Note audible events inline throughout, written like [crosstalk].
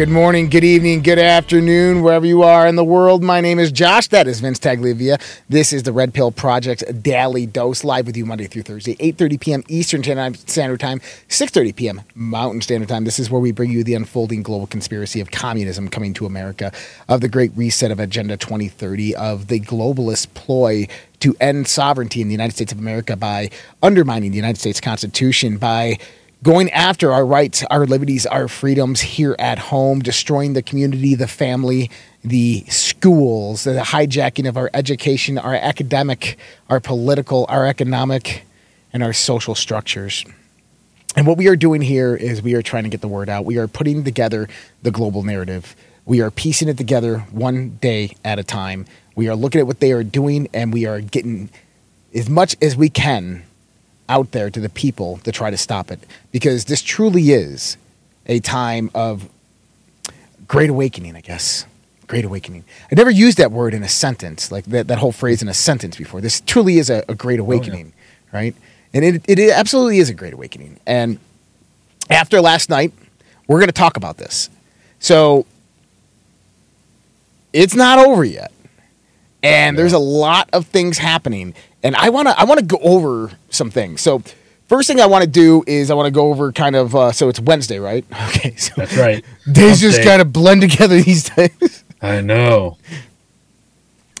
Good morning, good evening, good afternoon, wherever you are in the world. My name is Josh. That is Vince Taglivia. This is the Red Pill Project Daily Dose, live with you Monday through Thursday, 8.30 p.m. Eastern Standard Time, 6.30 p.m. Mountain Standard Time. This is where we bring you the unfolding global conspiracy of communism coming to America, of the Great Reset of Agenda 2030, of the globalist ploy to end sovereignty in the United States of America by undermining the United States Constitution, by going after our rights, our liberties, our freedoms here at home, destroying the community, the family, the schools, the hijacking of our education, our academic, our political, our economic, and our social structures. And what we are doing here is we are trying to get the word out. We are putting together the global narrative. We are piecing it together one day at a time. We are looking at what they are doing and we are getting as much as we can out there to the people to try to stop it because this truly is a time of great awakening, I guess. Great awakening. I never used that word in a sentence, like that, that whole phrase in a sentence before. This truly is a, a great oh, awakening, right? And it, it absolutely is a great awakening. And after last night, we're going to talk about this. So it's not over yet. And there's a lot of things happening. And I want to I want to go over some things. So first thing I want to do is I want to go over kind of uh, so it's Wednesday, right? [laughs] Okay. So That's right. days just kind of blend together these days. [laughs] I know.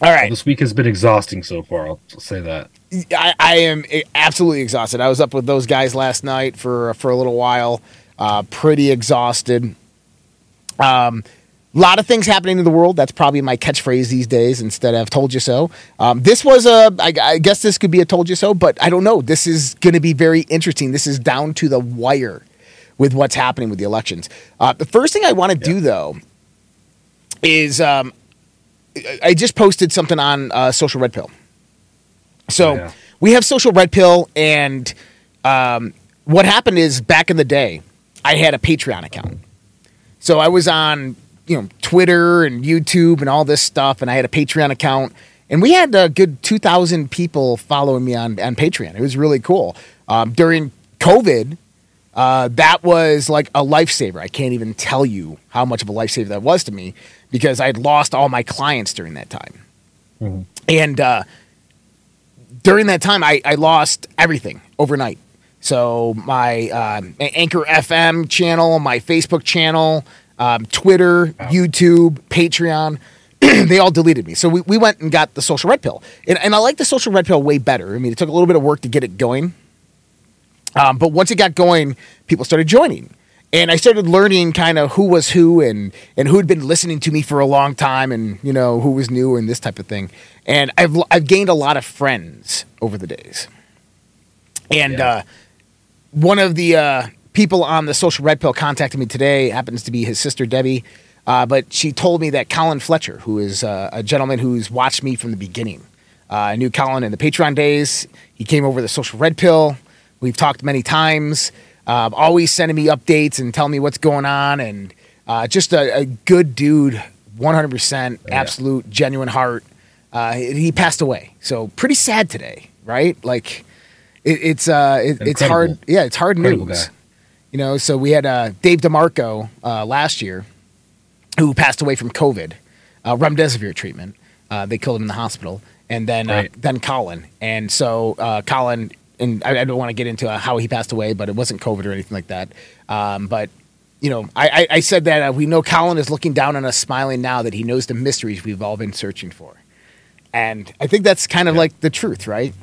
All right. This week has been exhausting so far. I'll say that. I, I am absolutely exhausted. I was up with those guys last night for for a little while, uh, pretty exhausted. Um, a lot of things happening in the world. That's probably my catchphrase these days instead of "told you so." Um, this was a, I, I guess this could be a "told you so," but I don't know. This is going to be very interesting. This is down to the wire with what's happening with the elections. Uh, the first thing I want to do though is um, I- I just posted something on uh, Social Red Pill. So Oh, Yeah. we have social red pill, and um, what happened is back in the day, I had a Patreon account. So I was on, you know, Twitter and YouTube and all this stuff, and I had a Patreon account, and we had a good two thousand people following me on on Patreon. It was really cool. Um, during COVID, uh, that was like a lifesaver. I can't even tell you how much of a lifesaver that was to me because I had lost all my clients during that time. And uh, during that time, I, I lost everything overnight. So my um, Anchor FM channel, my Facebook channel, um, Twitter, YouTube, Patreon, [clears throat] they all deleted me. So we, we went and got the social red pill. And, and I like the social red pill way better. I mean, it took a little bit of work to get it going. Um, but once it got going, people started joining. And I started learning kind of who was who and, and who had been listening to me for a long time and, you know, who was new and this type of thing. And I've, I've gained a lot of friends over the days. And Yeah. uh, one of the uh, people on the social red pill contacted me today happens to be his sister Debbie, uh, but she told me that Colin Fletcher, who is uh, a gentleman who's watched me from the beginning, uh, I knew Colin in the Patreon days. He came over the social red pill. We've talked many times. Uh, always sending me updates and telling me what's going on, and uh, just a, a good dude, one hundred percent, Yeah. absolute, genuine heart. Uh, he passed away, so pretty sad today, right? Like it, it's uh, it, it's hard. Yeah, it's hard Incredible news. guy. You know, so we had uh, Dave DeMarco uh, last year, who passed away from COVID, uh, remdesivir treatment. Uh, they killed him in the hospital, and then uh, Right. then Colin, and so uh, Colin, and I, I don't want to get into uh, how he passed away, but it wasn't COVID or anything like that. Um, but you know, I, I, I said that uh, we know Colin is looking down on us, smiling now that he knows the mysteries we've all been searching for, and I think that's kind of like the truth, right?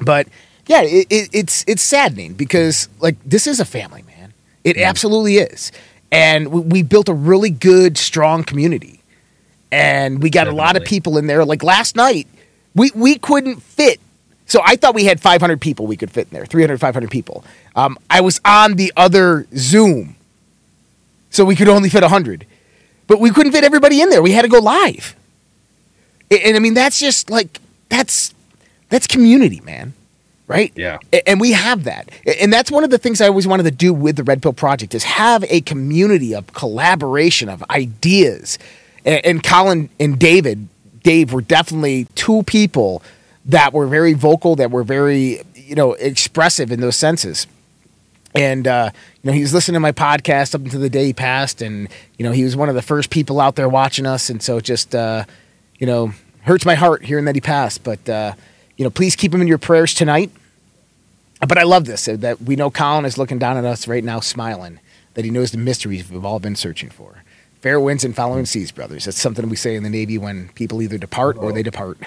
But yeah, it, it, it's it's saddening because like this is a family, man. It absolutely is, and we, we built a really good, strong community, and we got a lot of people in there. Like last night, we we couldn't fit. So I thought we had 500 people we could fit in there, 300, 500 people. Um, I was on the other Zoom, so we could only fit 100, but we couldn't fit everybody in there. We had to go live, and, and I mean that's just like that's that's community, man. Right? Yeah. And we have that. And that's one of the things I always wanted to do with the Red Pill Project is have a community of collaboration of ideas. And Colin and David, Dave were definitely two people that were very vocal, that were very, you know, expressive in those senses. And uh, you know, he was listening to my podcast up until the day he passed, and you know, he was one of the first people out there watching us, and so it just uh, you know, hurts my heart hearing that he passed. But uh, you know, please keep him in your prayers tonight. But I love this uh, that we know Colin is looking down at us right now, smiling. That he knows the mysteries we've all been searching for. Fair winds and following seas, brothers. That's something we say in the Navy when people either depart or they depart.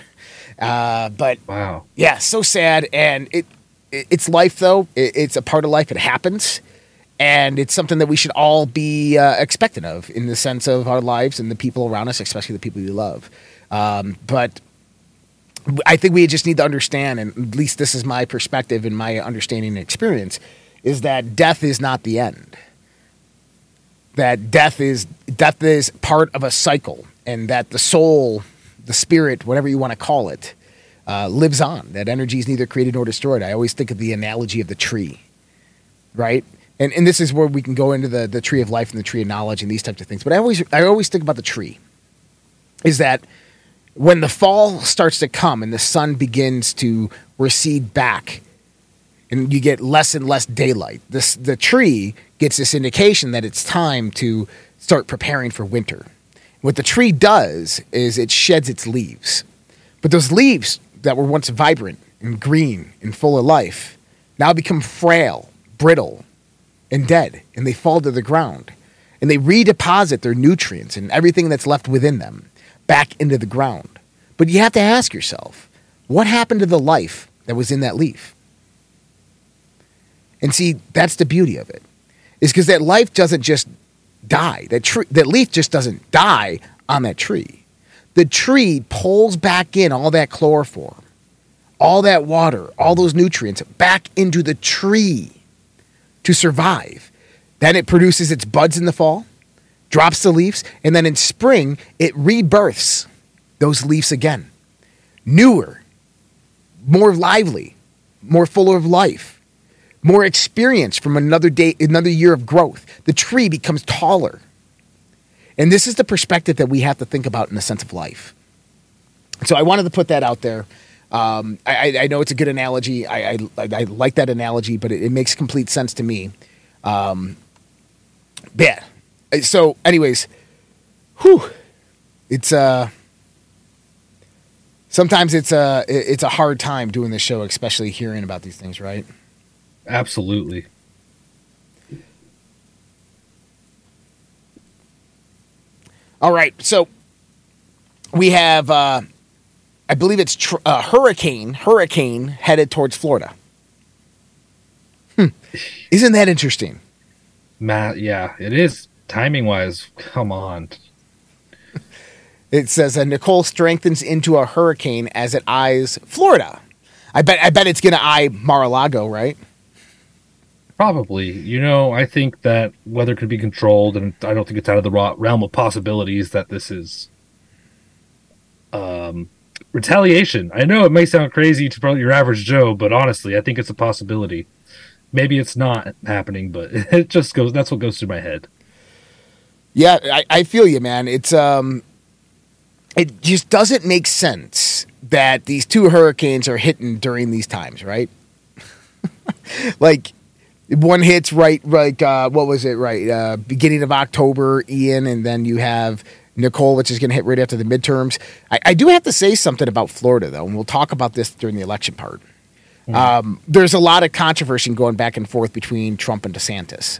Uh, but Wow. yeah, so sad, and it, it it's life though. It, it's a part of life. It happens, and it's something that we should all be uh, expectant of in the sense of our lives and the people around us, especially the people we love. Um, but I think we just need to understand, and at least this is my perspective and my understanding and experience, is that death is not the end. That death is death is part of a cycle, and that the soul, the spirit, whatever you want to call it, uh, lives on. That energy is neither created nor destroyed. I always think of the analogy of the tree, right? And and this is where we can go into the the tree of life and the tree of knowledge and these types of things. But I always I always think about the tree. Is that when the fall starts to come and the sun begins to recede back and you get less and less daylight this the tree gets this indication that it's time to start preparing for winter. What the tree does is it sheds its leaves. But those leaves that were once vibrant and green and full of life now become frail brittle and dead and they fall to the ground. And they redeposit their nutrients and everything that's left within them back into the ground. But you have to ask yourself, what happened to the life that was in that leaf? And see, that's the beauty of it. Is because that life doesn't just die. That that leaf just doesn't die on that tree. The tree pulls back in all that chloroform, all that water, all those nutrients back into the tree to survive. Then it produces its buds in the fall, drops the leaves, and then in spring, it rebirths those leaves again. Newer, more lively, more full of life, more experience from another day, another year of growth. The tree becomes taller. And this is the perspective that we have to think about in the sense of life. So I wanted to put that out there. Um, I, I- know it's a good analogy. I, I, I like that analogy, but it, it makes complete sense to me. Um, yeah. So, anyways, whew, it's uh, sometimes it's a it's a hard time doing this show, especially hearing about these things, right? Absolutely. All right, so we have, uh, I believe it's tr- uh, hurricane, hurricane headed towards Florida. Hmm. Isn't that interesting? Matt, yeah, it is timing wise. Come on. It says uh, Nicole strengthens into a hurricane as it eyes Florida. I bet, I bet it's going to eye Mar-a-Lago, right? Probably. You know, I think that weather could be controlled, and I don't think it's out of the realm of possibilities that this is um, retaliation. I know it may sound crazy to probably your average Joe, but honestly, I think it's a possibility. Maybe it's not happening, but [laughs] it just goes. That's what goes through my head. Yeah, I, I feel you, man. It's um, it just doesn't make sense that these two hurricanes are hitting during these times, right? [laughs] like one hits right, like uh, what was it? Right, uh, beginning of October, Ian, and then you have Nicole, which is going to hit right after the midterms. I, I, do have to say something about Florida, though, and we'll talk about this during the election part. Mm-hmm. Um, there's a lot of controversy going back and forth between Trump and DeSantis.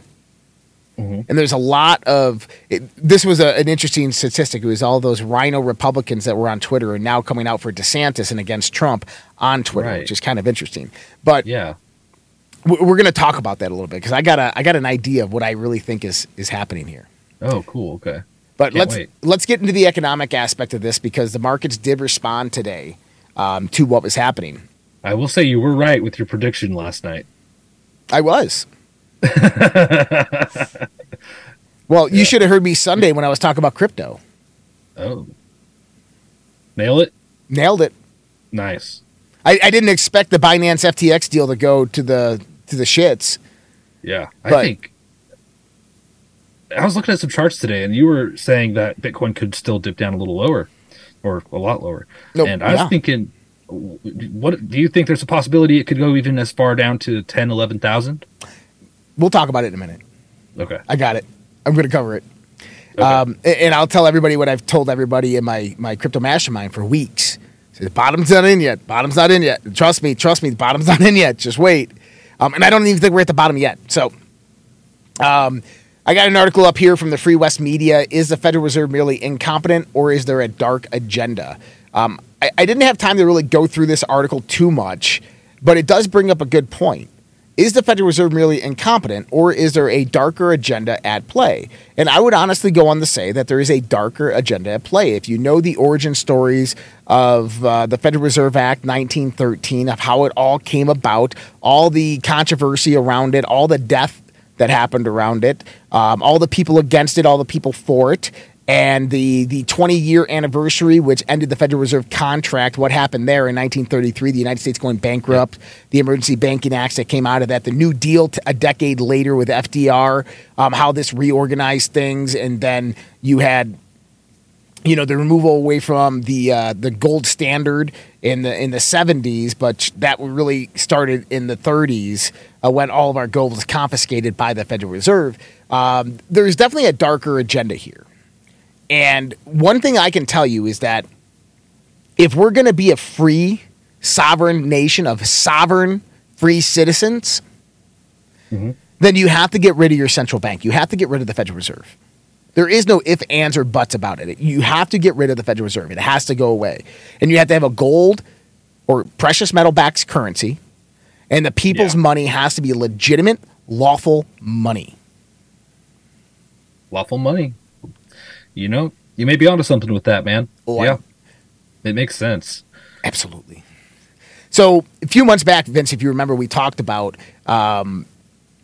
Mm-hmm. And there's a lot of it, this was a, an interesting statistic. It was all those rhino Republicans that were on Twitter and now coming out for DeSantis and against Trump on Twitter, right. which is kind of interesting. But yeah, we're going to talk about that a little bit because I got a I got an idea of what I really think is is happening here. Oh, cool. Okay. But Can't let's wait. let's get into the economic aspect of this because the markets did respond today um, to what was happening. I will say you were right with your prediction last night. I was. [laughs] well, you should have heard me Sunday when I was talking about crypto. Oh. Nail it? Nailed it. Nice. I, I, didn't expect the Binance FTX deal to go to the to the shits. Yeah. I think I was looking at some charts today and you were saying that Bitcoin could still dip down a little lower or a lot lower. No, and I yeah. was thinking what do you think there's a possibility it could go even as far down to 10 11,000? We'll talk about it in a minute. Okay. I got it. I'm going to cover it. Okay. Um, and I'll tell everybody what I've told everybody in my, my crypto mastermind for weeks. So the bottom's not in yet. Bottom's not in yet. Trust me. Trust me. The bottom's not in yet. Just wait. Um, and I don't even think we're at the bottom yet. So, um, I got an article up here from the Free West Media. Is the Federal Reserve merely incompetent, or is there a dark agenda? Um, I, I didn't have time to really go through this article too much, but it does bring up a good point. Is the Federal Reserve merely incompetent, or is there a darker agenda at play? And I would honestly go on to say that there is a darker agenda at play. If you know the origin stories of uh, the Federal Reserve Act 1913, of how it all came about, all the controversy around it, all the death that happened around it, um, all the people against it, all the people for it, and the the 20 year anniversary, which ended the Federal Reserve contract. What happened there in 1933? The United States going bankrupt. The Emergency Banking Acts that came out of that. The New Deal t- a decade later with FDR. Um, how this reorganized things, and then you had. You know the removal away from the uh, the gold standard in the in the 70s, but that really started in the 30s uh, when all of our gold was confiscated by the Federal Reserve. Um, there's definitely a darker agenda here. And one thing I can tell you is that if we're going to be a free, sovereign nation of sovereign, free citizens, mm-hmm. then you have to get rid of your central bank. You have to get rid of the Federal Reserve. There is no if, ands, or buts about it. You have to get rid of the Federal Reserve. It has to go away. And you have to have a gold or precious metal backed currency. And the people's yeah. money has to be legitimate, lawful money. Lawful money you know, you may be onto something with that, man. Oh, yeah, I... it makes sense. Absolutely. So a few months back, Vince, if you remember, we talked about um,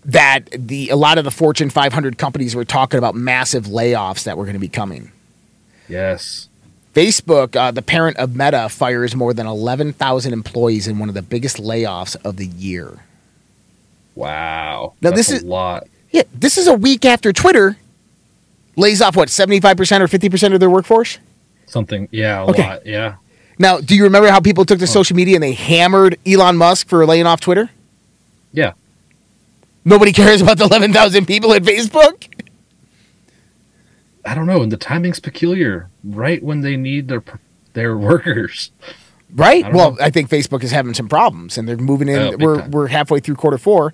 that the a lot of the Fortune 500 companies were talking about massive layoffs that were going to be coming. Yes. Facebook, uh, the parent of Meta, fires more than 11,000 employees in one of the biggest layoffs of the year. Wow. Now That's this is a lot. Yeah, this is a week after Twitter lays off what 75% or 50% of their workforce? Something yeah a okay. lot yeah. Now do you remember how people took to oh. social media and they hammered elon musk for laying off twitter? Yeah. Nobody cares about the 11000 people at facebook? I don't know and the timing's peculiar right when they need their their [laughs] workers. Right? I well know. i think facebook is having some problems and they're moving in oh, we're, we're halfway through quarter four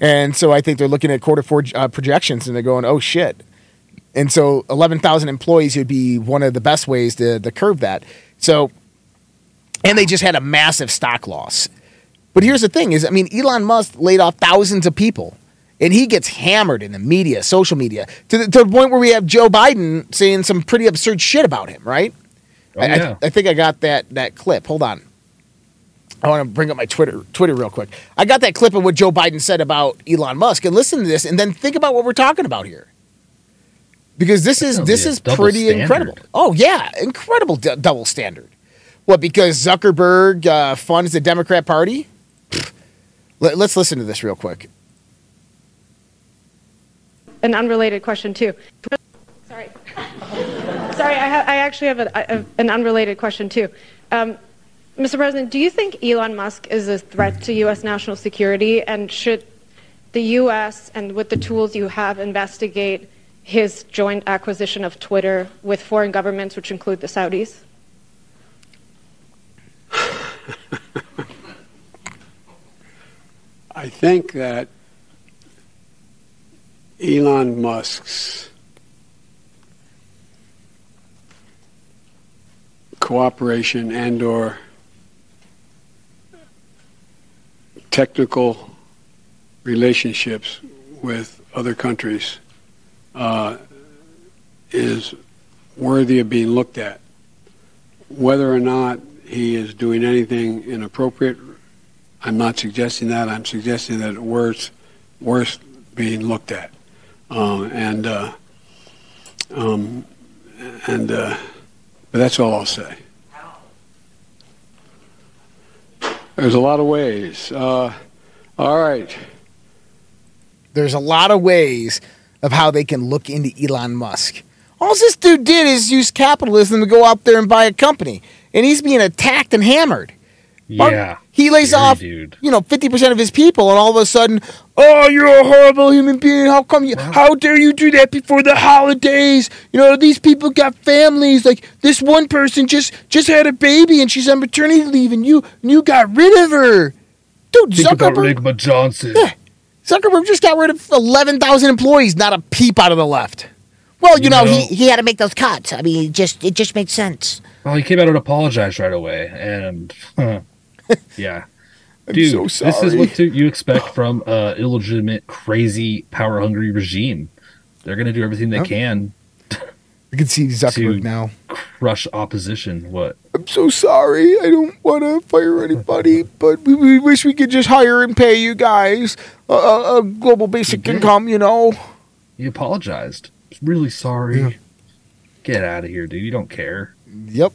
and so i think they're looking at quarter four uh, projections and they're going oh shit and so 11,000 employees would be one of the best ways to, to curb that. So, and they just had a massive stock loss. But here's the thing is, I mean, Elon Musk laid off thousands of people and he gets hammered in the media, social media, to the, to the point where we have Joe Biden saying some pretty absurd shit about him, right? Oh, yeah. I, I, think I got that that clip. Hold on. I want to bring up my Twitter Twitter real quick. I got that clip of what Joe Biden said about Elon Musk, and listen to this, and then think about what we're talking about here because this is this is pretty standard. incredible. Oh yeah, incredible d- double standard. What? Because Zuckerberg uh, funds the Democrat Party? Let, us listen to this real quick. An unrelated question too. Sorry, [laughs] sorry. I, ha- I actually have a, a, an unrelated question too. Um, Mr. President, do you think Elon Musk is a threat to U.S. national security? And should the U.S. and with the tools you have investigate his joint acquisition of Twitter with foreign governments, which include the Saudis? I think that Elon Musk's cooperation and or technical relationships with other countries uh, is worthy of being looked at. Whether or not he is doing anything inappropriate, I'm not suggesting that. I'm suggesting that it's worth, worth being looked at. Uh, and uh, um, and uh, but that's all I'll say. There's a lot of ways. Uh, all right. There's a lot of ways of how they can look into Elon Musk. All this dude did is use capitalism to go out there and buy a company, and he's being attacked and hammered. Yeah. He lays off, dude. you know, 50% of his people, and all of a sudden, oh, you're a horrible human being. How come you, wow. how dare you do that before the holidays? You know, these people got families. Like, this one person just just had a baby and she's on maternity leave, and you, and you got rid of her. Dude, Think Zuckerberg. About Johnson. Yeah. Zuckerberg just got rid of 11,000 employees, not a peep out of the left. Well, you, you know, know, he, he had to make those cuts. I mean, it just it just made sense. Well, he came out and apologized right away, and [laughs] yeah. [laughs] Dude, so this is what to, you expect from a illegitimate, crazy, power hungry regime. They're going to do everything they yep. can. You can see Zuckerberg now. Crush opposition. What? I'm so sorry. I don't want to fire anybody, [laughs] but we, we, wish we could just hire and pay you guys a, a, a global basic income. You know. He apologized. Really sorry. Yeah. Get out of here, dude. You don't care. Yep.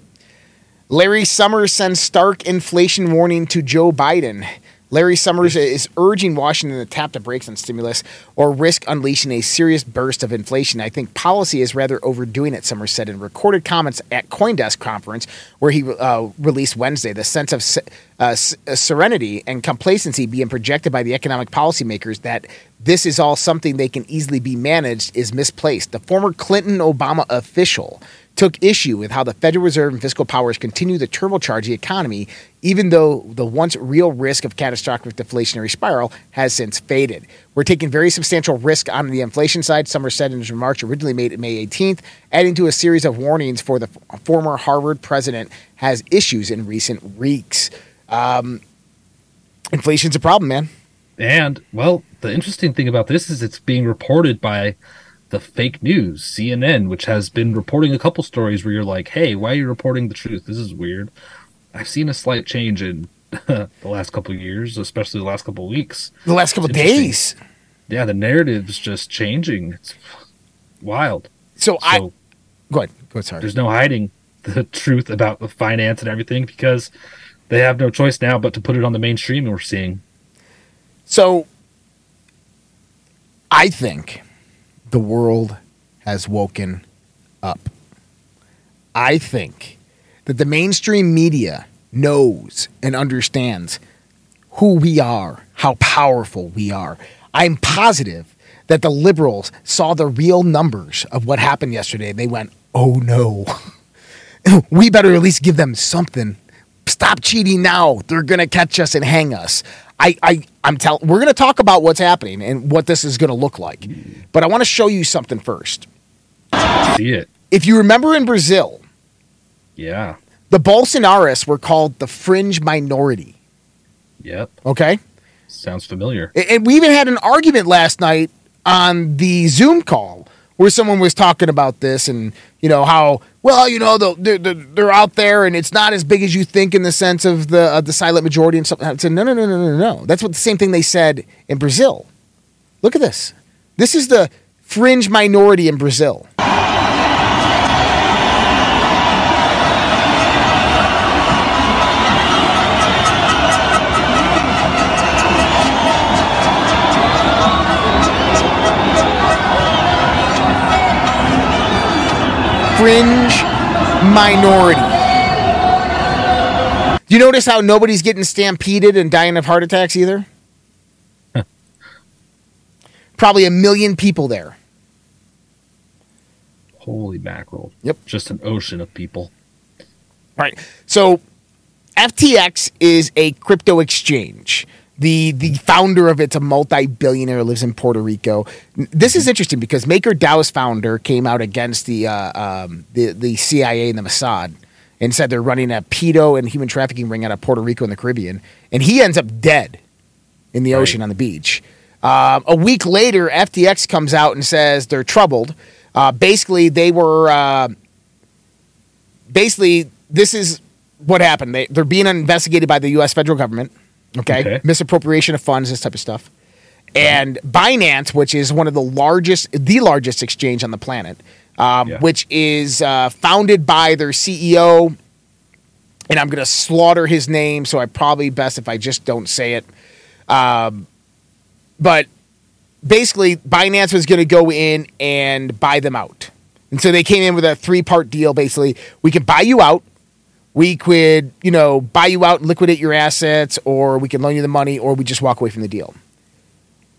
Larry Summers sends stark inflation warning to Joe Biden. Larry Summers is urging Washington to tap the brakes on stimulus or risk unleashing a serious burst of inflation. I think policy is rather overdoing it, Summers said in recorded comments at Coindesk conference, where he uh, released Wednesday. The sense of uh, uh, serenity and complacency being projected by the economic policymakers that this is all something they can easily be managed is misplaced. The former Clinton Obama official took issue with how the Federal Reserve and fiscal powers continue to turbocharge the economy, even though the once real risk of catastrophic deflationary spiral has since faded. We're taking very substantial risk on the inflation side, Summers said in his remarks originally made May 18th, adding to a series of warnings for the former Harvard president has issues in recent weeks. Um, inflation's a problem, man. And, well, the interesting thing about this is it's being reported by the fake news, CNN, which has been reporting a couple stories where you're like, hey, why are you reporting the truth? This is weird. I've seen a slight change in [laughs] the last couple years, especially the last couple weeks. The last couple days. Yeah, the narrative's just changing. It's wild. So, so I go ahead. Go ahead. Sorry. There's no hiding [laughs] the truth about the finance and everything because they have no choice now but to put it on the mainstream and we're seeing. So I think the world has woken up. I think that the mainstream media knows and understands who we are, how powerful we are. I'm positive that the liberals saw the real numbers of what happened yesterday. They went, oh no, [laughs] we better at least give them something. Stop cheating now. They're going to catch us and hang us. I, I I'm telling we're going to talk about what's happening and what this is going to look like. But I want to show you something first. See it. If you remember in Brazil, yeah. The Bolsonaris were called the fringe minority. Yep. Okay? Sounds familiar. And we even had an argument last night on the Zoom call where someone was talking about this and you know how well you know they're, they're, they're out there and it's not as big as you think in the sense of the uh, the silent majority and something. I said no no no no no no. That's what the same thing they said in Brazil. Look at this. This is the fringe minority in Brazil. Fringe minority. Do you notice how nobody's getting stampeded and dying of heart attacks either? [laughs] Probably a million people there. Holy mackerel. Yep. Just an ocean of people. Right. So FTX is a crypto exchange. The the founder of it's a multi-billionaire lives in Puerto Rico. This is interesting because MakerDAO's founder came out against the uh, um, the the CIA and the Mossad and said they're running a pedo and human trafficking ring out of Puerto Rico in the Caribbean, and he ends up dead in the right. ocean on the beach. Uh, a week later, FTX comes out and says they're troubled. Uh, basically, they were uh, basically this is what happened. They, they're being investigated by the U.S. federal government. Okay? okay, misappropriation of funds, this type of stuff. And Binance, which is one of the largest, the largest exchange on the planet, um, yeah. which is uh, founded by their CEO, and I'm going to slaughter his name, so I probably best if I just don't say it. Um, but basically, Binance was going to go in and buy them out. And so they came in with a three part deal basically. We can buy you out. We could, you know, buy you out and liquidate your assets, or we can loan you the money, or we just walk away from the deal.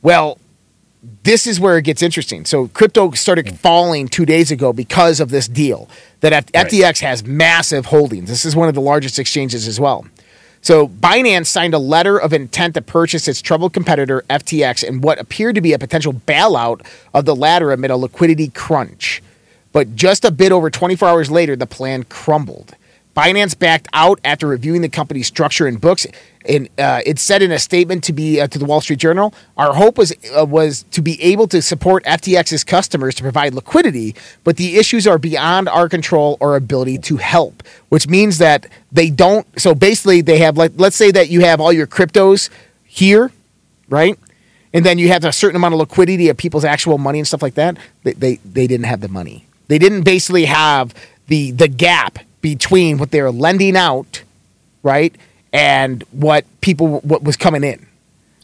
Well, this is where it gets interesting. So crypto started hmm. falling two days ago because of this deal. That F- right. FTX has massive holdings. This is one of the largest exchanges as well. So Binance signed a letter of intent to purchase its troubled competitor FTX in what appeared to be a potential bailout of the latter amid a liquidity crunch. But just a bit over 24 hours later, the plan crumbled. Binance backed out after reviewing the company's structure and books. And uh, it said in a statement to be uh, to the Wall Street Journal, our hope was uh, was to be able to support FTX's customers to provide liquidity, but the issues are beyond our control or ability to help. Which means that they don't. So basically, they have like let's say that you have all your cryptos here, right? And then you have a certain amount of liquidity of people's actual money and stuff like that. They they, they didn't have the money. They didn't basically have the the gap between what they're lending out, right, and what people what was coming in.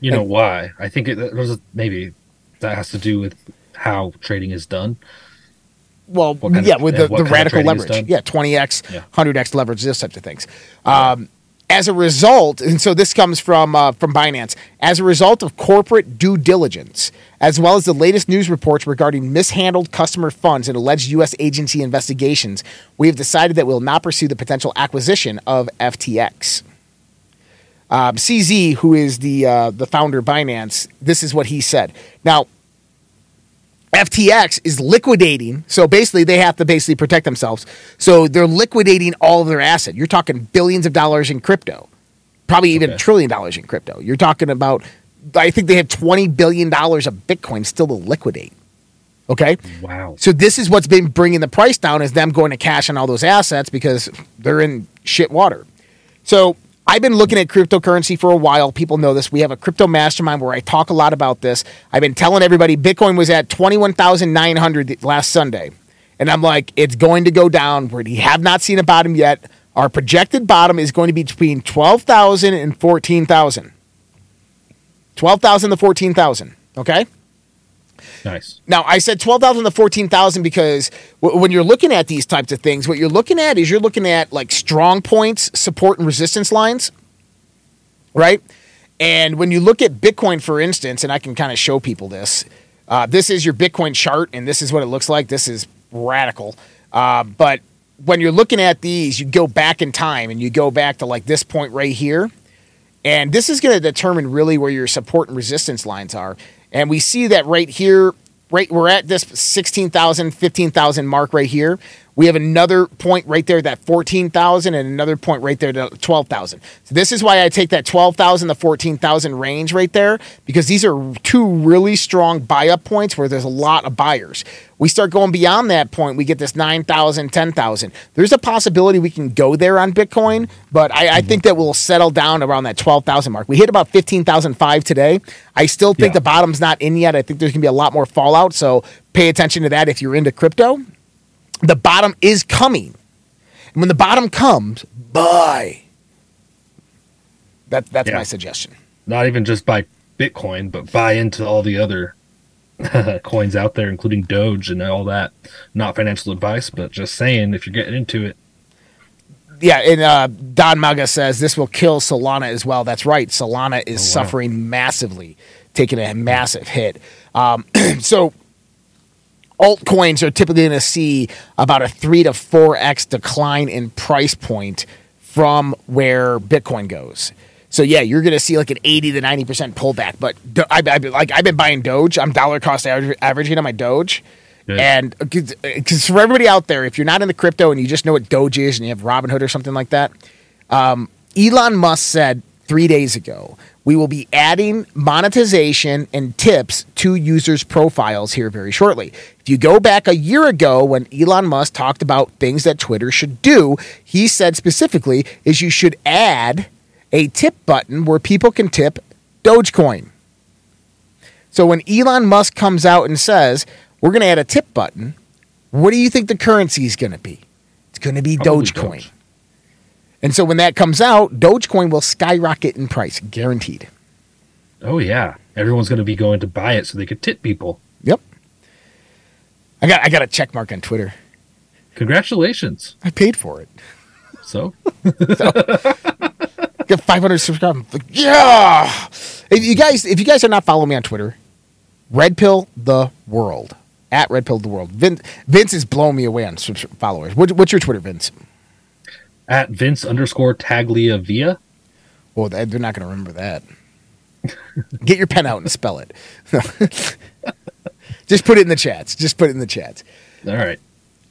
You know and, why? I think it was maybe that has to do with how trading is done. Well, yeah, of, with the, the radical leverage, yeah, twenty x, hundred x leverage, those types of things. Um, as a result, and so this comes from uh, from Binance, as a result of corporate due diligence, as well as the latest news reports regarding mishandled customer funds and alleged U.S. agency investigations, we have decided that we will not pursue the potential acquisition of FTX. Um, CZ, who is the uh, the founder of Binance, this is what he said. Now, FTX is liquidating. So basically, they have to basically protect themselves. So they're liquidating all of their asset. You're talking billions of dollars in crypto, probably even okay. trillion dollars in crypto. You're talking about, I think they have twenty billion dollars of Bitcoin still to liquidate. Okay. Wow. So this is what's been bringing the price down is them going to cash on all those assets because they're in shit water. So I've been looking at cryptocurrency for a while. People know this. We have a crypto mastermind where I talk a lot about this. I've been telling everybody Bitcoin was at 21,900 last Sunday. And I'm like, it's going to go down. We have not seen a bottom yet. Our projected bottom is going to be between 12,000 and 14,000. 12,000 to 14,000. Okay? Nice. Now, I said 12,000 to 14,000 because w- when you're looking at these types of things, what you're looking at is you're looking at like strong points, support, and resistance lines, right? And when you look at Bitcoin, for instance, and I can kind of show people this, uh, this is your Bitcoin chart, and this is what it looks like. This is radical. Uh, but when you're looking at these, you go back in time and you go back to like this point right here. And this is going to determine really where your support and resistance lines are. And we see that right here, right, we're at this 16,000, 15,000 mark right here. We have another point right there, that 14,000, and another point right there, to 12,000. So this is why I take that 12,000 to 14,000 range right there, because these are two really strong buy up points where there's a lot of buyers. We start going beyond that point, we get this 9,000, 10,000. There's a possibility we can go there on Bitcoin, but I, I think mm-hmm. that we'll settle down around that 12,000 mark. We hit about 15,005 today. I still think yeah. the bottom's not in yet. I think there's going to be a lot more fallout. So pay attention to that if you're into crypto the bottom is coming. And when the bottom comes, buy. That, that's yeah. my suggestion. Not even just buy Bitcoin, but buy into all the other [laughs] coins out there, including Doge and all that. Not financial advice, but just saying if you're getting into it. yeah, and uh, Don Maga says this will kill Solana as well. That's right. Solana is oh, wow. suffering massively, taking a massive hit. Um, [clears throat] so altcoins are typically going to see about a three to four x decline in price point from where Bitcoin goes. So yeah, you're going to see like an 80 to 90 percent pullback. But I, I, like I've been buying Doge. I'm dollar cost averaging on my Doge. And because for everybody out there, if you're not in the crypto and you just know what Doge is and you have Robinhood or something like that, um, Elon Musk said three days ago we will be adding monetization and tips to users' profiles here very shortly. If you go back a year ago when Elon Musk talked about things that Twitter should do, he said specifically is you should add a tip button where people can tip Dogecoin. So when Elon Musk comes out and says, we're going to add a tip button, what do you think the currency is going to be? It's going to be Probably Dogecoin. Doge. And so when that comes out, Dogecoin will skyrocket in price, guaranteed. Oh yeah, everyone's going to be going to buy it so they could tip people. Yep. I got I got a check mark on Twitter. Congratulations. I paid for it. So, [laughs] so get 500 subscribers. Like, yeah. If you guys if you guys are not following me on Twitter, Red Pill the World at Red Pill the World. Vince, Vince is blowing me away on followers. What, what's your Twitter, Vince? At Vince underscore Taglia Via. Well, they're not going to remember that. [laughs] Get your pen out and spell it. [laughs] Just put it in the chats. Just put it in the chats. All right.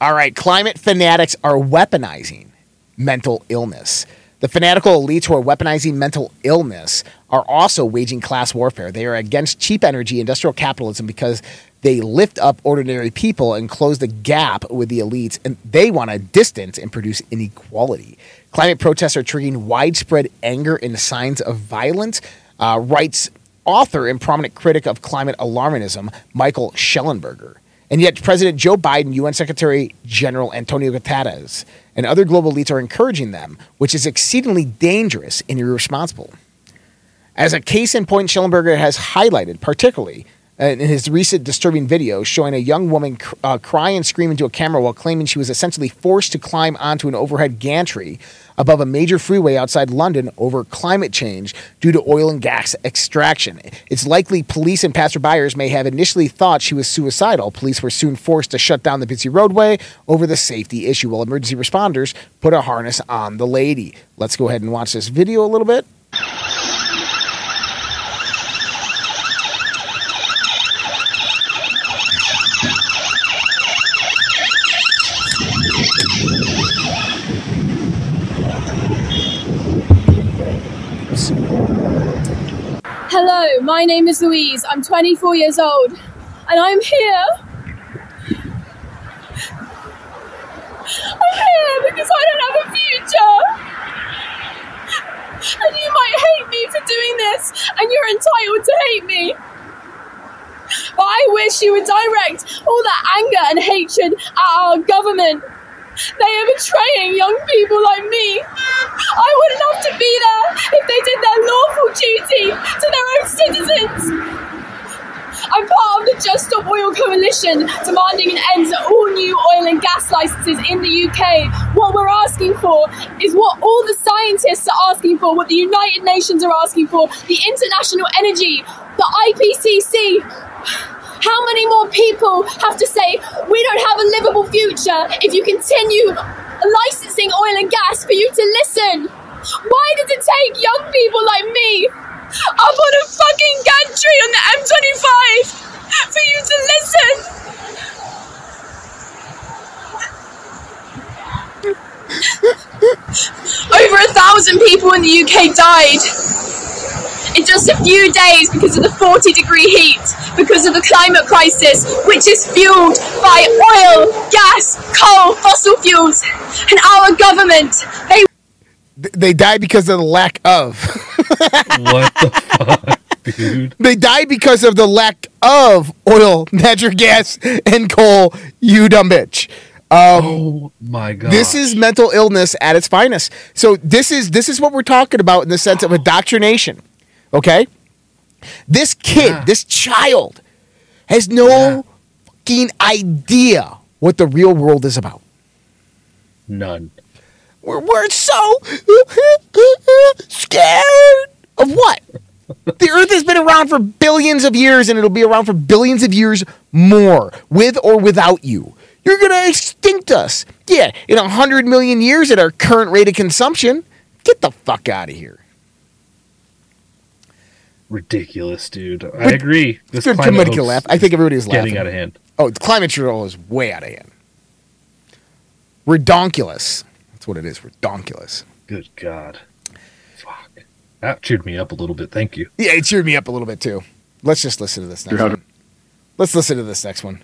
All right. Climate fanatics are weaponizing mental illness. The fanatical elites who are weaponizing mental illness are also waging class warfare. They are against cheap energy, industrial capitalism, because they lift up ordinary people and close the gap with the elites, and they want to distance and produce inequality. Climate protests are triggering widespread anger and signs of violence, uh, writes author and prominent critic of climate alarmism, Michael Shellenberger. And yet, President Joe Biden, UN Secretary General Antonio Guterres, and other global elites are encouraging them, which is exceedingly dangerous and irresponsible. As a case in point, Shellenberger has highlighted, particularly in his recent disturbing video showing a young woman uh, cry and scream into a camera while claiming she was essentially forced to climb onto an overhead gantry above a major freeway outside London over climate change due to oil and gas extraction. It's likely police and passerbyers may have initially thought she was suicidal. Police were soon forced to shut down the busy roadway over the safety issue while emergency responders put a harness on the lady. Let's go ahead and watch this video a little bit. Hello, my name is Louise. I'm 24 years old and I'm here. I'm here because I don't have a future. And you might hate me for doing this, and you're entitled to hate me. But I wish you would direct all that anger and hatred at our government they are betraying young people like me. I would love to be there if they did their lawful duty to their own citizens. I'm part of the Just Stop Oil Coalition, demanding an end to all new oil and gas licenses in the UK. What we're asking for is what all the scientists are asking for, what the United Nations are asking for, the International Energy, the IPCC. How many more people have to say, we don't have a livable future if you continue licensing oil and gas for you to listen? Why does it take young people like me up on a fucking gantry on the M25 for you to listen? Over a thousand people in the UK died in just a few days because of the 40 degree heat, because of the climate crisis, which is fueled by oil, gas, coal, fossil fuels, and our government. They they die because of the lack of. [laughs] what the fuck? Dude. They die because of the lack of oil, natural gas, and coal. You dumb bitch. Um, oh my god! This is mental illness at its finest. So this is this is what we're talking about in the sense of indoctrination. Okay? This kid, yeah. this child, has no yeah. fucking idea what the real world is about. None. We're, we're so [laughs] scared of what? [laughs] the earth has been around for billions of years and it'll be around for billions of years more, with or without you. You're going to extinct us. Yeah, in 100 million years at our current rate of consumption. Get the fuck out of here. Ridiculous, dude. I agree. This good climate laugh. I think everybody's getting out of hand. Oh, the climate control is way out of hand. Redonkulous. That's what it is. Redonkulous. Good God. Fuck. That cheered me up a little bit. Thank you. Yeah, it cheered me up a little bit too. Let's just listen to this next one. Let's listen to this next one.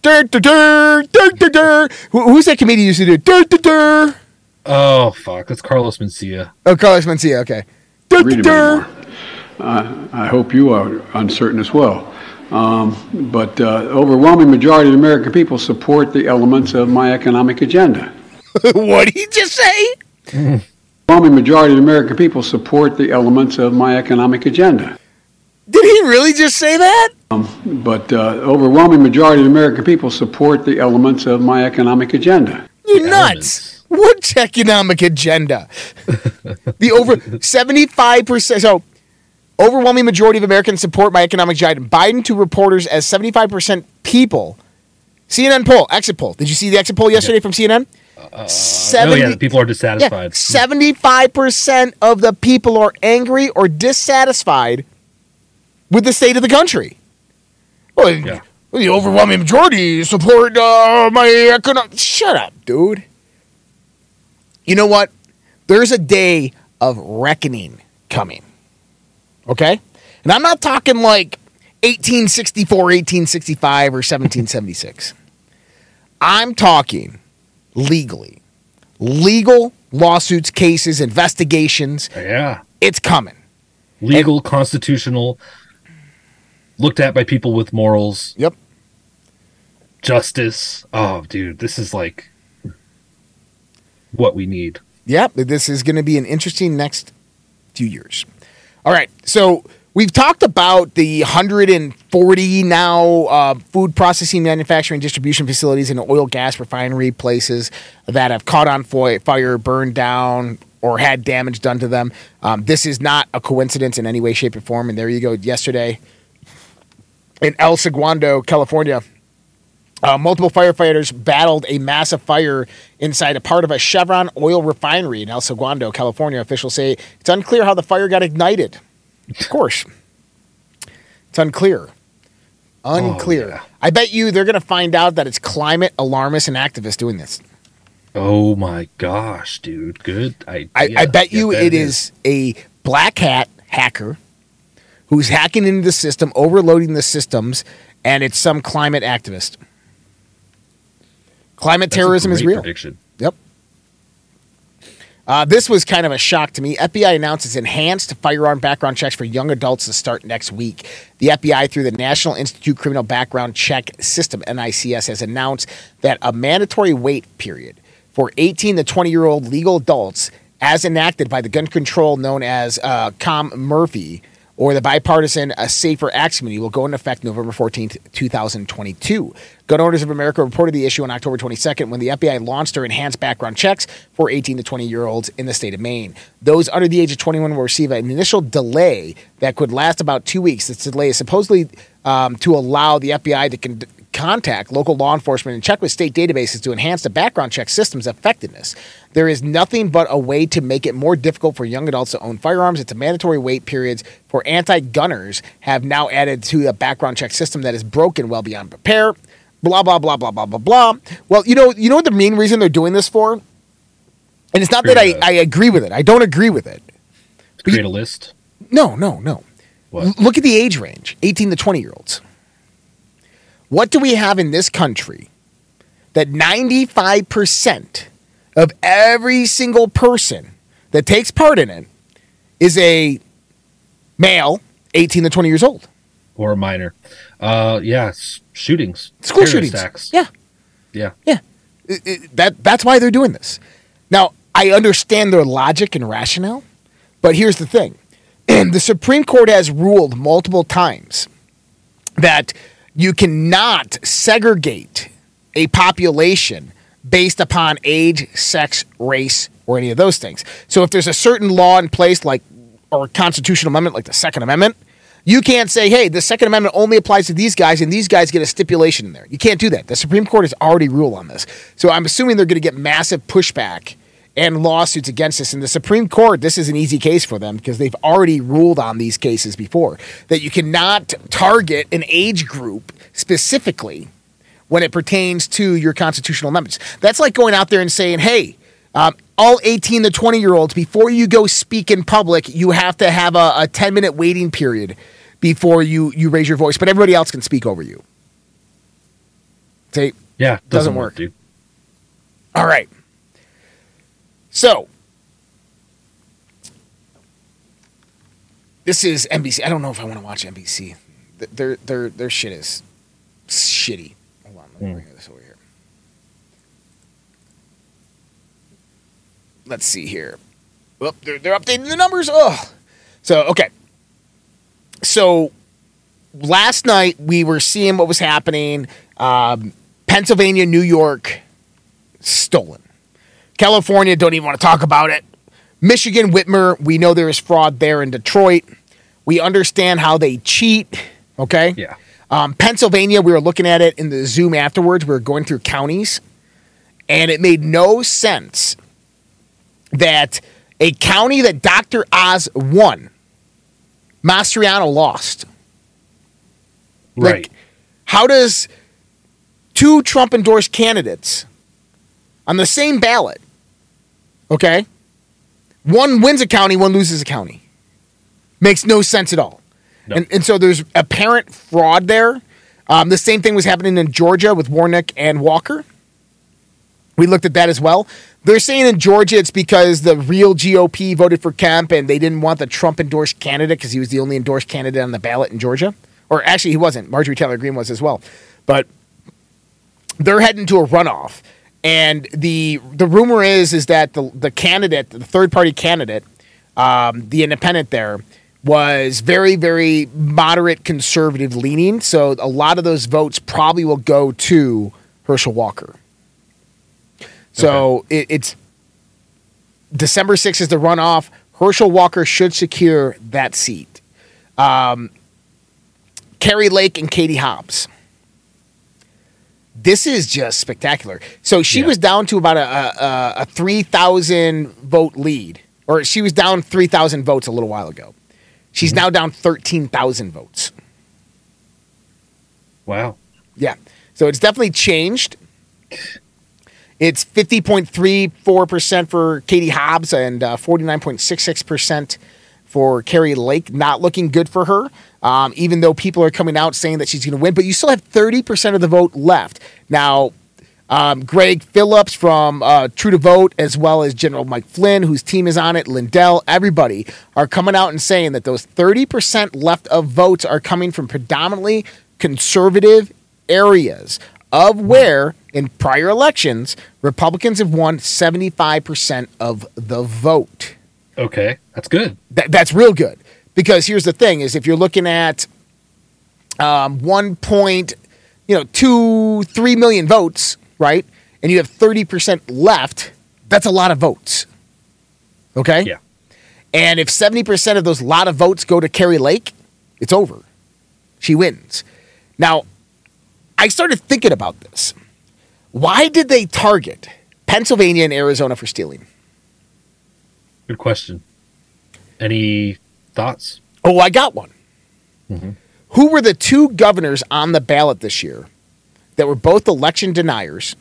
Dur, dur, dur, dur, dur, dur. who's that comedian used to do? Dur, dur, dur. Oh, fuck. That's Carlos Mencia. Oh, Carlos Mencia. Okay. Dur, dur, dur. Uh, I hope you are uncertain as well. Um, but uh, overwhelming majority of the American people support the elements of my economic agenda. [laughs] what did he just say? Overwhelming majority of the American people support the elements of my economic agenda. Did he really just say that? Um, but uh, overwhelming majority of the American people support the elements of my economic agenda. You nuts! What economic agenda? [laughs] the over seventy-five percent. So Overwhelming majority of Americans support my economic giant. Biden to reporters as 75% people. CNN poll, exit poll. Did you see the exit poll yesterday from CNN? Uh, 70, oh yeah, people are dissatisfied. Yeah, 75% of the people are angry or dissatisfied with the state of the country. Well, yeah. the overwhelming majority support uh, my economic. Shut up, dude. You know what? There's a day of reckoning coming. Okay? And I'm not talking like 1864, 1865, or 1776. [laughs] I'm talking legally. Legal lawsuits, cases, investigations. Yeah. It's coming. Legal, and, constitutional, looked at by people with morals. Yep. Justice. Oh, dude, this is like what we need. Yep. This is going to be an interesting next few years. All right. So we've talked about the 140 now uh, food processing, manufacturing, distribution facilities and oil gas refinery places that have caught on fire, burned down, or had damage done to them. Um, this is not a coincidence in any way, shape, or form. And there you go. Yesterday in El Segundo, California, uh, multiple firefighters battled a massive fire inside a part of a Chevron oil refinery in El Segundo, California. Officials say it's unclear how the fire got ignited. Of course, it's unclear. Unclear. Oh, yeah. I bet you they're going to find out that it's climate alarmists and activists doing this. Oh my gosh, dude! Good idea. I, I bet you it is. is a black hat hacker who's hacking into the system, overloading the systems, and it's some climate activist. Climate That's terrorism is real. Prediction. Yep. Uh, this was kind of a shock to me. FBI announces enhanced firearm background checks for young adults to start next week. The FBI, through the National Institute Criminal Background Check System (NICS), has announced that a mandatory wait period for 18 to 20 year old legal adults, as enacted by the gun control known as uh, Com Murphy, or the bipartisan A Safer Acts Committee will go into effect November 14th, 2022. Gun Owners of America reported the issue on October 22nd when the FBI launched their enhanced background checks for 18 to 20 year olds in the state of Maine. Those under the age of 21 will receive an initial delay that could last about two weeks. This delay is supposedly um, to allow the FBI to con- contact local law enforcement and check with state databases to enhance the background check system's effectiveness. There is nothing but a way to make it more difficult for young adults to own firearms. It's a mandatory wait periods for anti-gunners have now added to a background check system that is broken well beyond repair. Blah blah blah blah blah blah blah. Well, you know, you know what the main reason they're doing this for? And it's not that I, I agree with it. I don't agree with it. Create a list. No, no, no. What? Look at the age range 18 to 20 year olds. What do we have in this country that 95% of every single person that takes part in it is a male 18 to 20 years old? Or a minor. Uh, yeah, shootings. School shootings. Yeah. Yeah. Yeah. It, it, that, that's why they're doing this. Now, I understand their logic and rationale, but here's the thing. [clears throat] the Supreme Court has ruled multiple times that you cannot segregate a population based upon age, sex, race, or any of those things. So if there's a certain law in place, like or a constitutional amendment, like the Second Amendment, you can't say, hey, the Second Amendment only applies to these guys and these guys get a stipulation in there. You can't do that. The Supreme Court has already ruled on this. So I'm assuming they're going to get massive pushback and lawsuits against this. And the Supreme Court, this is an easy case for them because they've already ruled on these cases before that you cannot target an age group specifically when it pertains to your constitutional amendments. That's like going out there and saying, hey, um, all 18 to 20 year olds, before you go speak in public, you have to have a, a 10 minute waiting period before you, you raise your voice, but everybody else can speak over you. See? Yeah, doesn't, doesn't work. work dude. All right. So, this is NBC. I don't know if I want to watch NBC. Their their their shit is shitty. Hold on, let me mm. bring this over here. Let's see here. Well, they're they're updating the numbers. Oh, so okay. So last night we were seeing what was happening. Um, Pennsylvania, New York, stolen. California, don't even want to talk about it. Michigan, Whitmer, we know there is fraud there in Detroit. We understand how they cheat. Okay. Yeah. Um, Pennsylvania, we were looking at it in the Zoom afterwards. We were going through counties, and it made no sense that a county that Dr. Oz won, Mastriano lost. Right. Like, how does two Trump endorsed candidates on the same ballot Okay? One wins a county, one loses a county. Makes no sense at all. No. And, and so there's apparent fraud there. Um, the same thing was happening in Georgia with Warnock and Walker. We looked at that as well. They're saying in Georgia it's because the real GOP voted for Kemp and they didn't want the Trump endorsed candidate because he was the only endorsed candidate on the ballot in Georgia. Or actually, he wasn't. Marjorie Taylor Greene was as well. But they're heading to a runoff. And the the rumor is is that the the candidate, the third party candidate, um, the independent there, was very very moderate conservative leaning. So a lot of those votes probably will go to Herschel Walker. So okay. it, it's December 6th is the runoff. Herschel Walker should secure that seat. Um, Kari Lake and Katie Hobbs this is just spectacular. So she yeah. was down to about a, a, a 3,000 vote lead, or she was down 3,000 votes a little while ago. She's mm-hmm. now down 13,000 votes. Wow. Yeah. So it's definitely changed. It's 50.34% for Katie Hobbs and uh, 49.66% for Kari Lake. Not looking good for her um, even though people are coming out saying that she's going to win. But you still have 30% of the vote left. Now, um, Greg Phillips from uh, True the Vote, as well as General Mike Flynn, whose team is on it, Lindell, everybody are coming out and saying that those 30% left of votes are coming from predominantly conservative areas of where in prior elections Republicans have won 75% of the vote. Okay, that's good. Th- that's real good. Because here's the thing: is if you're looking at um, one point, you know, two, three million votes, right, and you have thirty percent left, that's a lot of votes. Okay. Yeah. And if seventy percent of those lot of votes go to Kari Lake, it's over. She wins. Now, I started thinking about this. Why did they target Pennsylvania and Arizona for stealing? Good question. Any Thoughts? Oh, I got one. Mm-hmm. Who were the two governors on the ballot this year that were both election deniers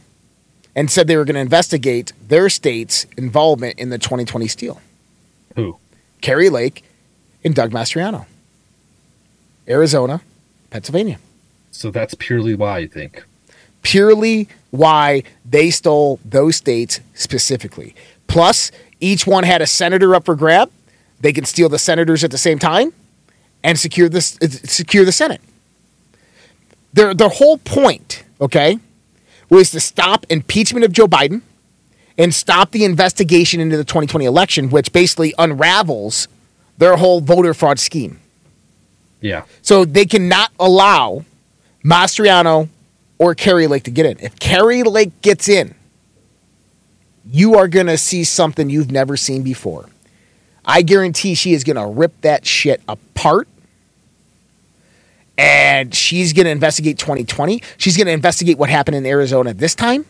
and said they were going to investigate their state's involvement in the 2020 steal? Who? Kari Lake and Doug Mastriano. Arizona, Pennsylvania. So that's purely why you think? Purely why they stole those states specifically. Plus, each one had a senator up for grab they can steal the senators at the same time and secure this uh, secure the Senate. Their their whole point, okay, was to stop impeachment of Joe Biden and stop the investigation into the 2020 election, which basically unravels their whole voter fraud scheme. Yeah. So they cannot allow Mastriano or Kari Lake to get in. If Kari Lake gets in, you are going to see something you've never seen before. I guarantee she is going to rip that shit apart. And she's going to investigate 2020. She's going to investigate what happened in Arizona this time.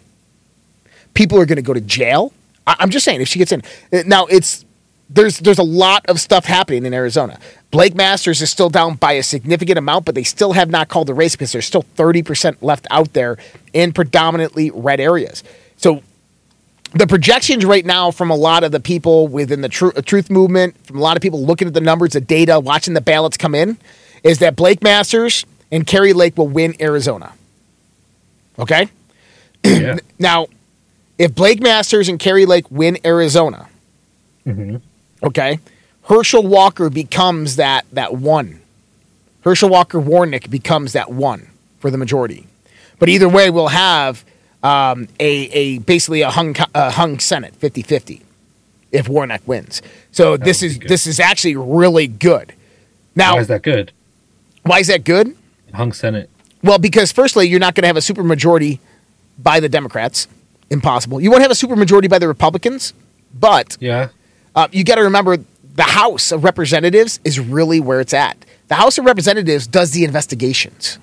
People are going to go to jail. I- am just saying, if she gets in. Eh, now, it's there's there's a lot of stuff happening in Arizona. Blake Masters is still down by a significant amount, but they still have not called the race because there's still 30% left out there in predominantly red areas. So the projections right now from a lot of the people within the tr- truth movement, from a lot of people looking at the numbers, the data, watching the ballots come in, is that Blake Masters and Kari Lake will win Arizona. Okay? Yeah. [clears throat] now, if Blake Masters and Kari Lake win Arizona, mm-hmm. okay, Herschel Walker becomes that that one. Herschel Walker Warnock becomes that one for the majority. But either way, we'll have um, a, a basically a hung a hung Senate 50-50 if Warnock wins. So that this is this is actually really good. Now, why is that good? Why is that good? Hung Senate. Well, because firstly, you're not going to have a supermajority by the Democrats. Impossible. You won't have a supermajority by the Republicans, but yeah, uh, you got to remember the House of Representatives is really where it's at. The House of Representatives does the investigations.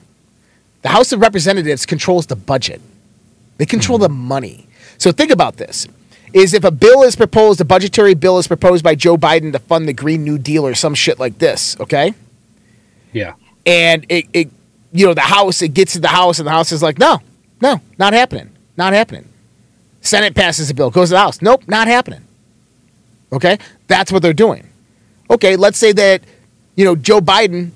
The House of Representatives controls the budget. They control the money. So think about this. Is if a bill is proposed, a budgetary bill is proposed by Joe Biden to fund the Green New Deal or some shit like this, okay? Yeah. And it, it you know, the House, it gets to the House, and the House is like, no, no, not happening. Not happening. Senate passes a bill, goes to the House. Nope, not happening. Okay? That's what they're doing. Okay, let's say that, you know, Joe Biden,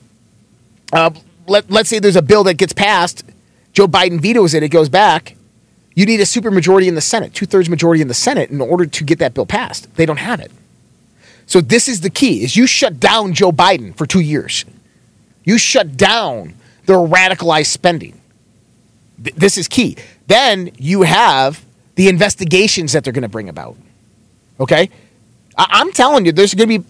uh, let, let's say there's a bill that gets passed, Joe Biden vetoes it, it goes back you need a supermajority in the Senate, two thirds majority in the Senate in order to get that bill passed. They don't have it. So this is the key: is you shut down Joe Biden for two years. You shut down their radicalized spending. Th- this is key. Then you have the investigations that they're going to bring about. Okay, I- I'm telling you, there's going to be.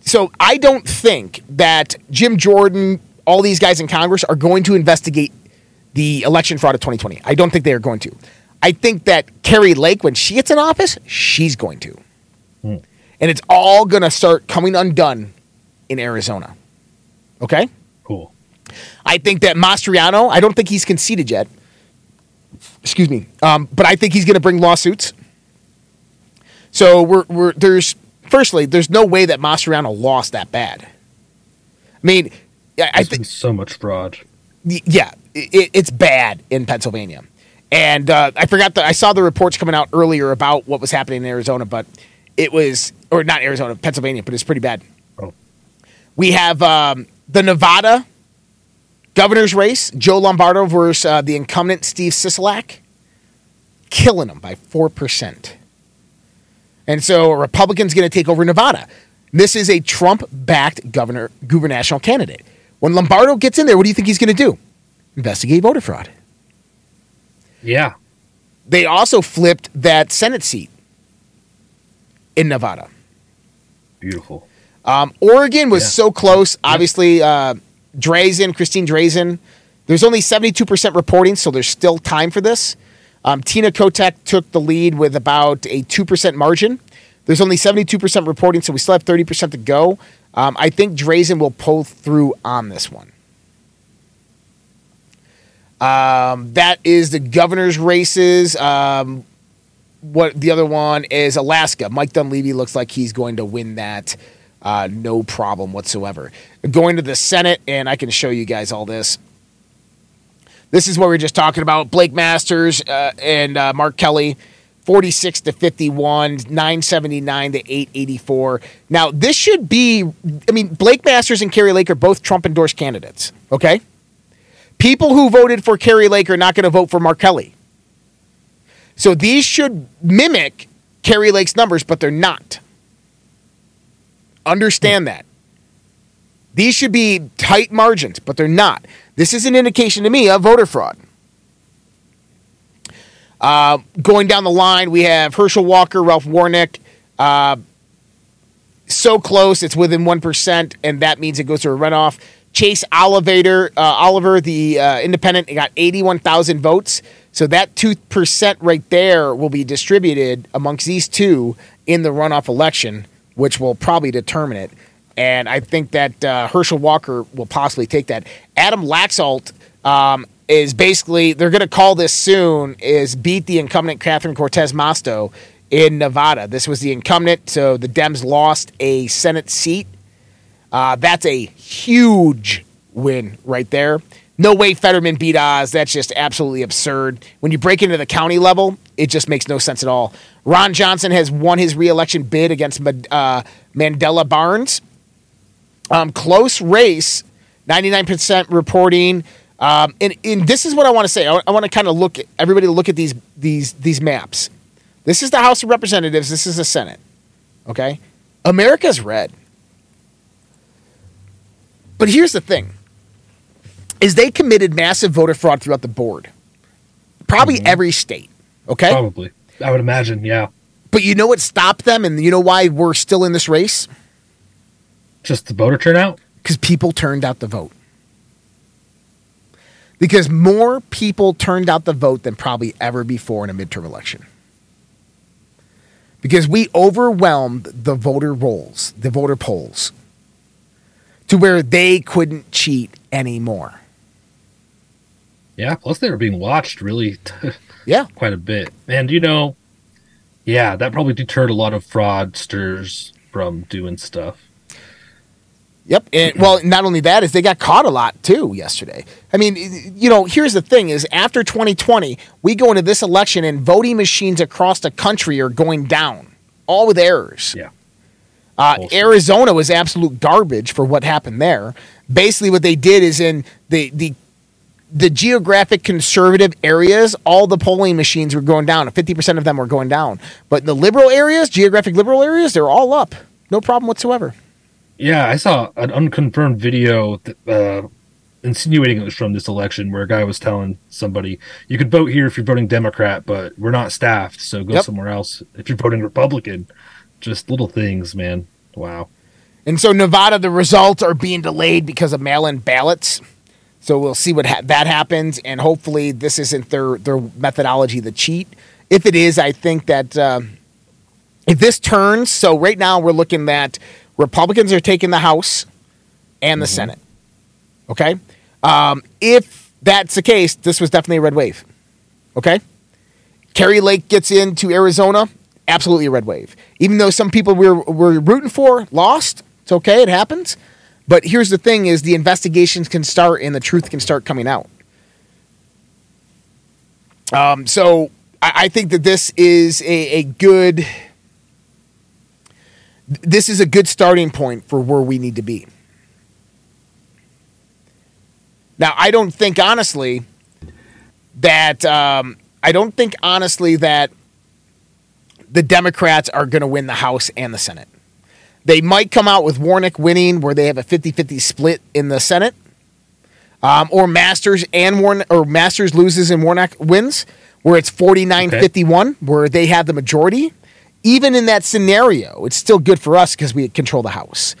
So I don't think that Jim Jordan, all these guys in Congress are going to investigate the election fraud of 2020. I don't think they are going to. I think that Kari Lake, when she gets in office, she's going to. Mm. And it's all going to start coming undone in Arizona. Okay? Cool. I think that Mastriano, I don't think he's conceded yet. Excuse me. Um, but I think he's going to bring lawsuits. So we're, we're there's firstly, there's no way that Mastriano lost that bad. I mean, I think so much fraud. Yeah, it, it's bad in Pennsylvania. And uh, I forgot that I saw the reports coming out earlier about what was happening in Arizona, but it was, or not Arizona, Pennsylvania, but it's pretty bad. Oh. We have um, the Nevada governor's race, Joe Lombardo versus uh, the incumbent Steve Sisolak, killing them by 4%. And so a Republican's going to take over Nevada. This is a Trump backed governor, gubernatorial candidate. When Lombardo gets in there, what do you think he's going to do? Investigate voter fraud. Yeah. They also flipped that Senate seat in Nevada. Beautiful. Um, Oregon was yeah. so close. Obviously, uh, Drazan, Christine Drazan. There's only 72% reporting, so there's still time for this. Um, Tina Kotek took the lead with about a 2% margin. There's only 72% reporting, so we still have 30% to go. Um, I think Drazan will pull through on this one. Um, that is the governor's races. Um, what the other one is Alaska. Mike Dunleavy looks like he's going to win that. Uh, no problem whatsoever. Going to the Senate, and I can show you guys all this. This is what we are just talking about. Blake Masters uh, and uh, Mark Kelly, 46 to 51, 979 to 884. Now, this should be, I mean, Blake Masters and Kari Lake are both Trump endorsed candidates, okay? People who voted for Kari Lake are not going to vote for Mark Kelly. So these should mimic Kari Lake's numbers, but they're not. Understand that. These should be tight margins, but they're not. This is an indication to me of voter fraud. Uh, going down the line, we have Herschel Walker, Ralph Warnock. Uh, so close, it's within 1%, and that means it goes to a runoff. Chase Oliver, uh, Oliver, the uh, independent, got 81,000 votes. So that 2% right there will be distributed amongst these two in the runoff election, which will probably determine it. And I think that uh, Herschel Walker will possibly take that. Adam Laxalt um, is basically, they're going to call this soon, is beat the incumbent Catherine Cortez Masto in Nevada. This was the incumbent, so the Dems lost a Senate seat. Uh, that's a huge win right there. No way Fetterman beat Oz. That's just absolutely absurd. When you break into the county level, it just makes no sense at all. Ron Johnson has won his reelection bid against uh, Mandela Barnes. Um, close race, 99% reporting. Um, and, and, this is what I want to say. I, I want to kind of look at everybody look at these these these maps. This is the House of Representatives. This is the Senate. Okay, America's red. But here's the thing: is they committed massive voter fraud throughout the board, probably mm-hmm. every state. Okay, probably. I would imagine. Yeah. But you know what stopped them, and you know why we're still in this race? Just the voter turnout? Because people turned out the vote. Because more people turned out the vote than probably ever before in a midterm election. Because we overwhelmed the voter rolls, the voter polls, to where they couldn't cheat anymore. Yeah, plus they were being watched really [laughs] yeah, quite a bit. And you know, yeah, that probably deterred a lot of fraudsters from doing stuff. Yep. And well, not only that is they got caught a lot too yesterday. I mean, you know, here's the thing is after 2020, we go into this election and voting machines across the country are going down, all with errors. Yeah. Uh, Arizona was absolute garbage for what happened there. Basically, what they did is in the the the geographic conservative areas, all the polling machines were going down. Fifty percent of them were going down, but in the liberal areas, geographic liberal areas, they're all up. No problem whatsoever. Yeah, I saw an unconfirmed video that, uh, insinuating it was from this election where a guy was telling somebody, you could vote here if you're voting Democrat, but we're not staffed, so go yep. somewhere else if you're voting Republican. Just little things, man. Wow. And so Nevada, the results are being delayed because of mail-in ballots. So we'll see what ha- that happens, and hopefully this isn't their their methodology, the cheat. If it is, I think that uh, if this turns, so right now we're looking that Republicans are taking the House and the mm-hmm. Senate. Okay? Um, if that's the case, this was definitely a red wave. Okay? Kari Lake gets into Arizona, absolutely a red wave. Even though some people we were, were rooting for lost, it's okay, it happens. But here's the thing is the investigations can start and the truth can start coming out. Um, so I, I think that this is a, a good this is a good starting point for where we need to be. Now, I don't think honestly that um, I don't think honestly that the Democrats are going to win the House and the Senate. They might come out with Warnock winning, where they have a 50-50 split in the Senate, um, or Masters and Warn or Masters loses and Warnock wins, where it's 49-51, where they have the majority even in that scenario, it's still good for us because we control the house.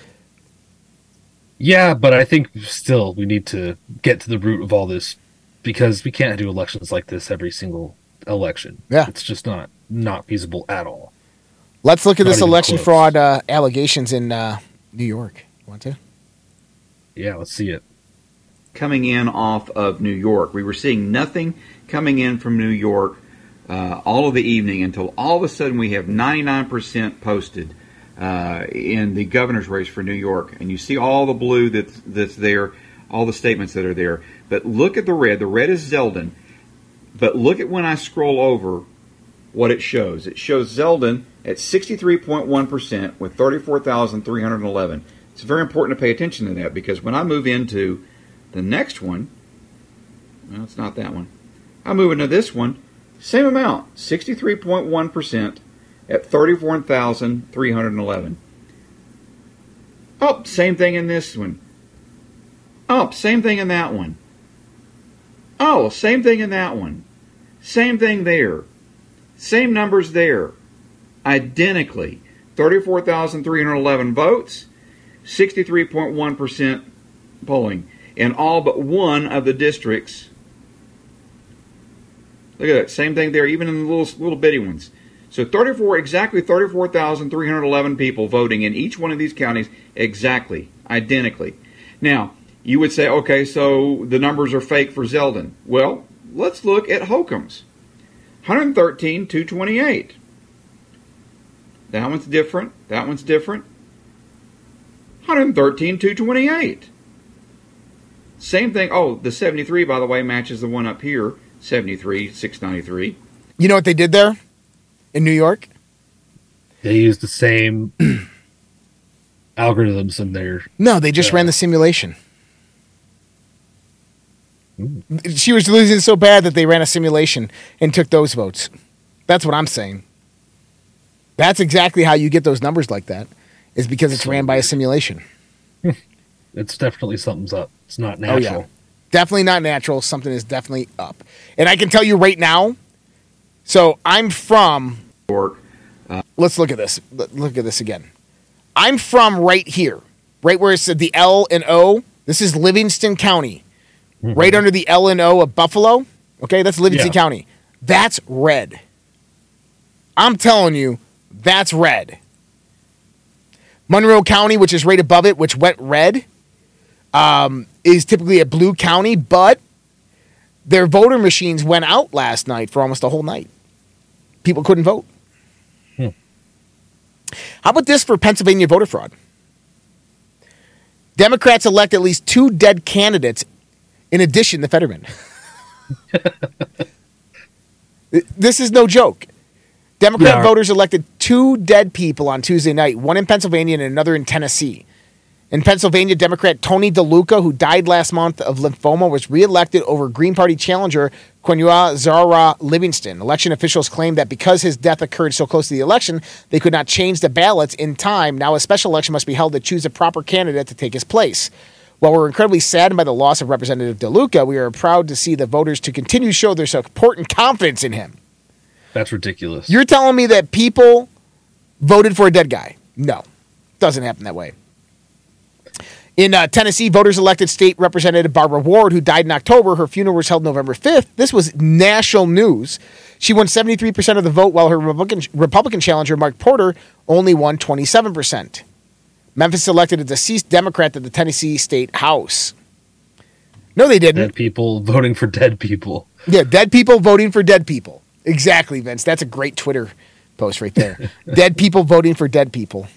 Yeah, but I think still we need to get to the root of all this because we can't do elections like this every single election. Yeah, it's just not not feasible at all. Let's look at not this election close. fraud uh, allegations in uh, New York. Want to? Yeah, let's see it. Coming in off of New York, we were seeing nothing coming in from New York uh, all of the evening until all of a sudden we have 99% posted uh, in the governor's race for New York, and you see all the blue that's that's there, all the statements that are there. But look at the red. The red is Zeldin. But look at when I scroll over what it shows. It shows Zeldin at 63.1% with 34,311. It's very important to pay attention to that because when I move into the next one, well, it's not that one. I move into this one, same amount, 63.1% at 34,311. Oh, same thing in this one. Oh, same thing in that one. Oh, same thing in that one. Same thing there. Same numbers there. Identically. 34,311 votes, 63.1% polling in all but one of the districts Look at that. Same thing there, even in the little little bitty ones. So 34, exactly 34,311 people voting in each one of these counties, exactly, identically. Now, you would say, okay, so the numbers are fake for Zeldin. Well, let's look at Holcomb's. 113, 228. That one's different. That one's different. 113, 228. Same thing. Oh, the 73, by the way, matches the one up here 73, 693. You know what they did there in New York? They used the same [clears throat] algorithms in there. No, they just uh, ran the simulation. She was losing so bad that they ran a simulation and took those votes. That's what I'm saying. That's exactly how you get those numbers like that, is because it's ran by a simulation. [laughs] it's definitely something's up. It's not natural. Oh, yeah. Definitely not natural. Something is definitely up. And I can tell you right now. So I'm from. Uh, let's look at this. Look at this again. I'm from right here, right where it said the L and O. This is Livingston County, mm-hmm. right under the L and O of Buffalo. Okay, that's Livingston yeah. County. That's red. I'm telling you, that's red. Monroe County, which is right above it, which went red, um, is typically a blue county, but their voter machines went out last night for almost a whole night. People couldn't vote. Hmm. How about this for Pennsylvania voter fraud? Democrats elect at least two dead candidates in addition to Fetterman. [laughs] this is no joke. Democrat yeah. voters elected two dead people on Tuesday night, one in Pennsylvania and another in Tennessee. In Pennsylvania, Democrat Tony DeLuca, who died last month of lymphoma, was reelected over Green Party challenger Queonia Zara Livingston. Election officials claimed that because his death occurred so close to the election, they could not change the ballots in time. Now a special election must be held to choose a proper candidate to take his place. While we're incredibly saddened by the loss of Representative DeLuca, we are proud to see the voters to continue to show their support and confidence in him. That's ridiculous. You're telling me that people voted for a dead guy? No, doesn't happen that way. In uh, Tennessee, voters elected State Representative Barbara Ward, who died in October. Her funeral was held November 5th. This was national news. She won 73% of the vote, while her Republican, Republican challenger, Mark Porter, only won 27%. Memphis elected a deceased Democrat to the Tennessee State House. No, they didn't. Dead people voting for dead people. Yeah, dead people voting for dead people. Exactly, Vince. That's a great Twitter post right there. [laughs] dead people voting for dead people.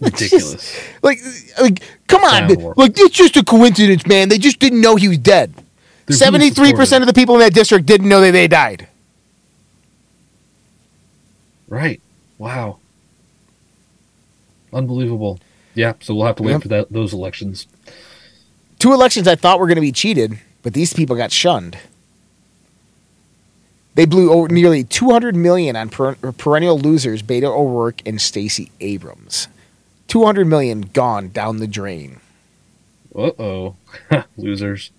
Ridiculous. Just, [laughs] like, like, come on. Like, it's just a coincidence, man. They just didn't know he was dead. Seventy-three percent of the people in that district didn't know that they died. Right. Wow. Unbelievable. Yeah. So we'll have to wait yep. for that those elections. Two elections I thought were going to be cheated, but these people got shunned. They blew over nearly 200 million on per- perennial losers Beto O'Rourke and Stacey Abrams. 200 million gone down the drain. Uh oh, [laughs] losers.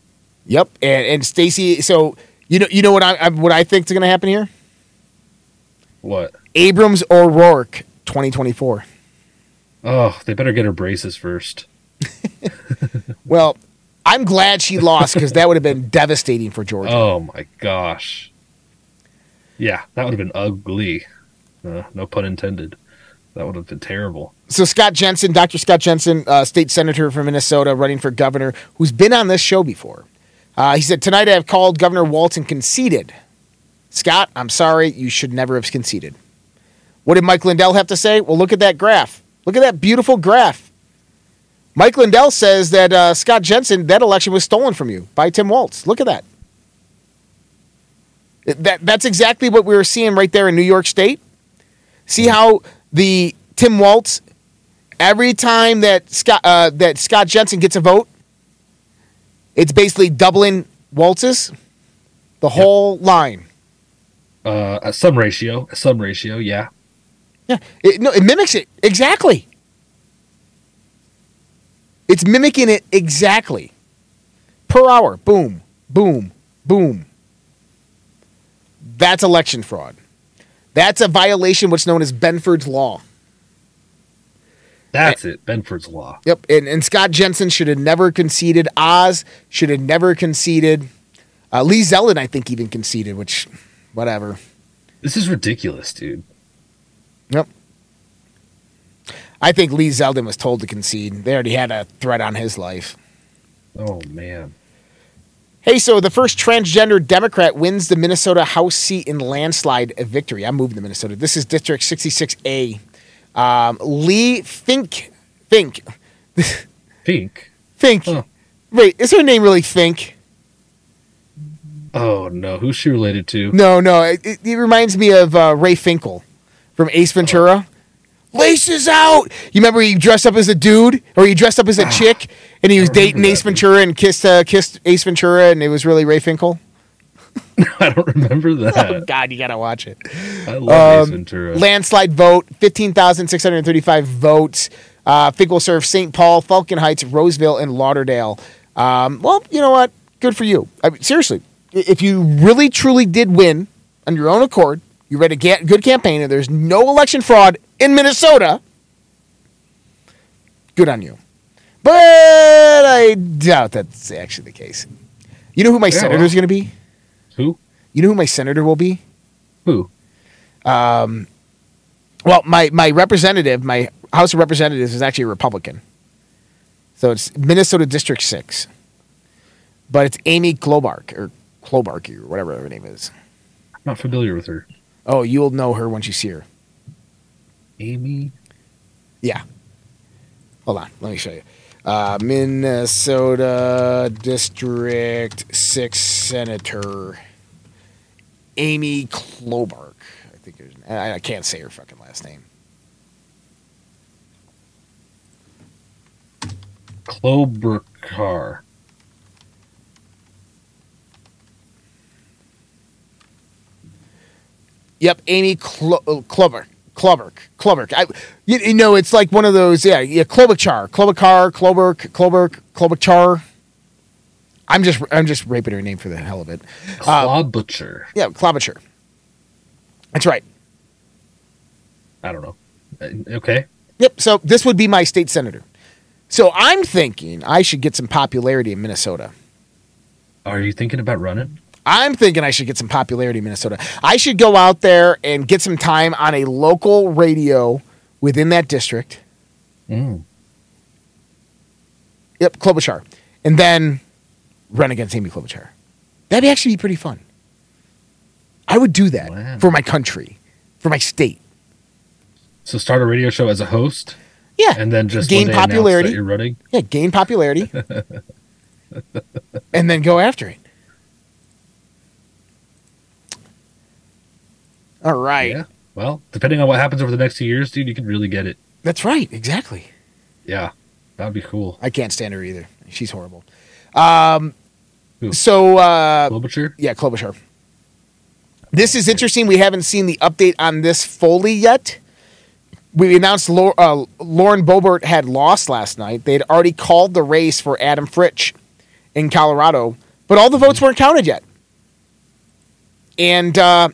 Yep, and and Stacey. So you know you know what I what I think is going to happen here. What? Abrams O'Rourke, 2024. Oh, they better get her braces first. [laughs] well, I'm glad she lost because that would have been devastating for Georgia. Oh my gosh. Yeah, that would have been ugly. Uh, no pun intended. That would have been terrible. So Scott Jensen, Dr. Scott Jensen, uh, state senator from Minnesota, running for governor, who's been on this show before. Uh, he said tonight I have called Governor Walton conceded. Scott, I'm sorry, you should never have conceded. What did Mike Lindell have to say? Well, look at that graph. Look at that beautiful graph. Mike Lindell says that uh, Scott Jensen, that election was stolen from you by Tim Walz. Look at that. That that's exactly what we were seeing right there in New York State. See how the Tim Walz every time that Scott uh, that Scott Jensen gets a vote, it's basically doubling Walz's the whole line. Uh, some ratio, some ratio, yeah. Yeah, it, no, it mimics it exactly. It's mimicking it exactly. Per hour, boom, boom, boom. That's election fraud. That's a violation what's known as Benford's Law. That's and, it, Benford's Law. Yep, and, and Scott Jensen should have never conceded. Oz should have never conceded. Uh, Lee Zeldin, I think, even conceded, which, whatever. This is ridiculous, dude. Yep. I think Lee Zeldin was told to concede. They already had a threat on his life. Oh, man. Hey, so the first transgender Democrat wins the Minnesota House seat in landslide victory. I'm moving to Minnesota. This is District 66A. Um, Lee Fink. Fink. Fink? Fink. Huh. Wait, is her name really Fink? Oh, no. Who's she related to? No, no. It, it, reminds me of uh, Ray Finkle from Ace Ventura. Laces out. You remember he dressed up as a dude, or he dressed up as a ah, chick, and he was dating Ace Ventura and kissed uh, kissed Ace Ventura, and it was really Ray Finkle. [laughs] [laughs] I don't remember that. Oh, God, you gotta watch it. I love um, Ace Ventura. Landslide vote, fifteen thousand six hundred thirty-five votes. Uh, Finkel served St. Paul, Falcon Heights, Roseville, and Lauderdale. Um, well, you know what? Good for you. I mean, seriously, if you really truly did win on your own accord, you read a ga- good campaign, and there's no election fraud in Minnesota, good on you. But I doubt that's actually the case. You know who my yeah, senator is well, going to be? Who? You know who my senator will be? Who? Um, well, my, my representative, my House of Representatives is actually a Republican. So it's Minnesota District 6. But it's Amy Klobark, or Klobark, or whatever her name is. I'm not familiar with her. Oh, you'll know her once you see her. Amy? Yeah. Hold on. Let me show you. Uh, Minnesota District 6 Senator Amy Klobark. I think I, I can't say her fucking last name. Klobarkar. Yep, Amy Klo-. Kloberk, Kloberk. I, you, you, know, it's like one of those, yeah, yeah, Klobuchar, Klobuchar, Kloberk, Kloberk, Klobuchar. I'm just, I'm just raping her name for the hell of it. Klobuchar. Uh, yeah, Klobuchar. That's right. I don't know. Uh, okay. Yep. So this would be my state senator. So I'm thinking I should get some popularity in Minnesota. Are you thinking about running? I'm thinking I should get some popularity in Minnesota. I should go out there and get some time on a local radio within that district. Mm. Yep, Klobuchar. And then run against Amy Klobuchar. That'd actually be pretty fun. I would do that wow. for my country, for my state. So start a radio show as a host? Yeah. And then just gain popularity. you're running? Yeah, gain popularity. [laughs] and then go after it. All right. Yeah. Well, depending on what happens over the next two years, dude, you could really get it. That's right. Exactly. Yeah. That'd be cool. I can't stand her either. She's horrible. Um, Who? So, uh, Klobuchar? Yeah, Klobuchar. This is interesting. We haven't seen the update on this fully yet. We announced uh, Lauren Boebert had lost last night. They had already called the race for Adam Frisch in Colorado, but all the votes weren't counted yet. And uh,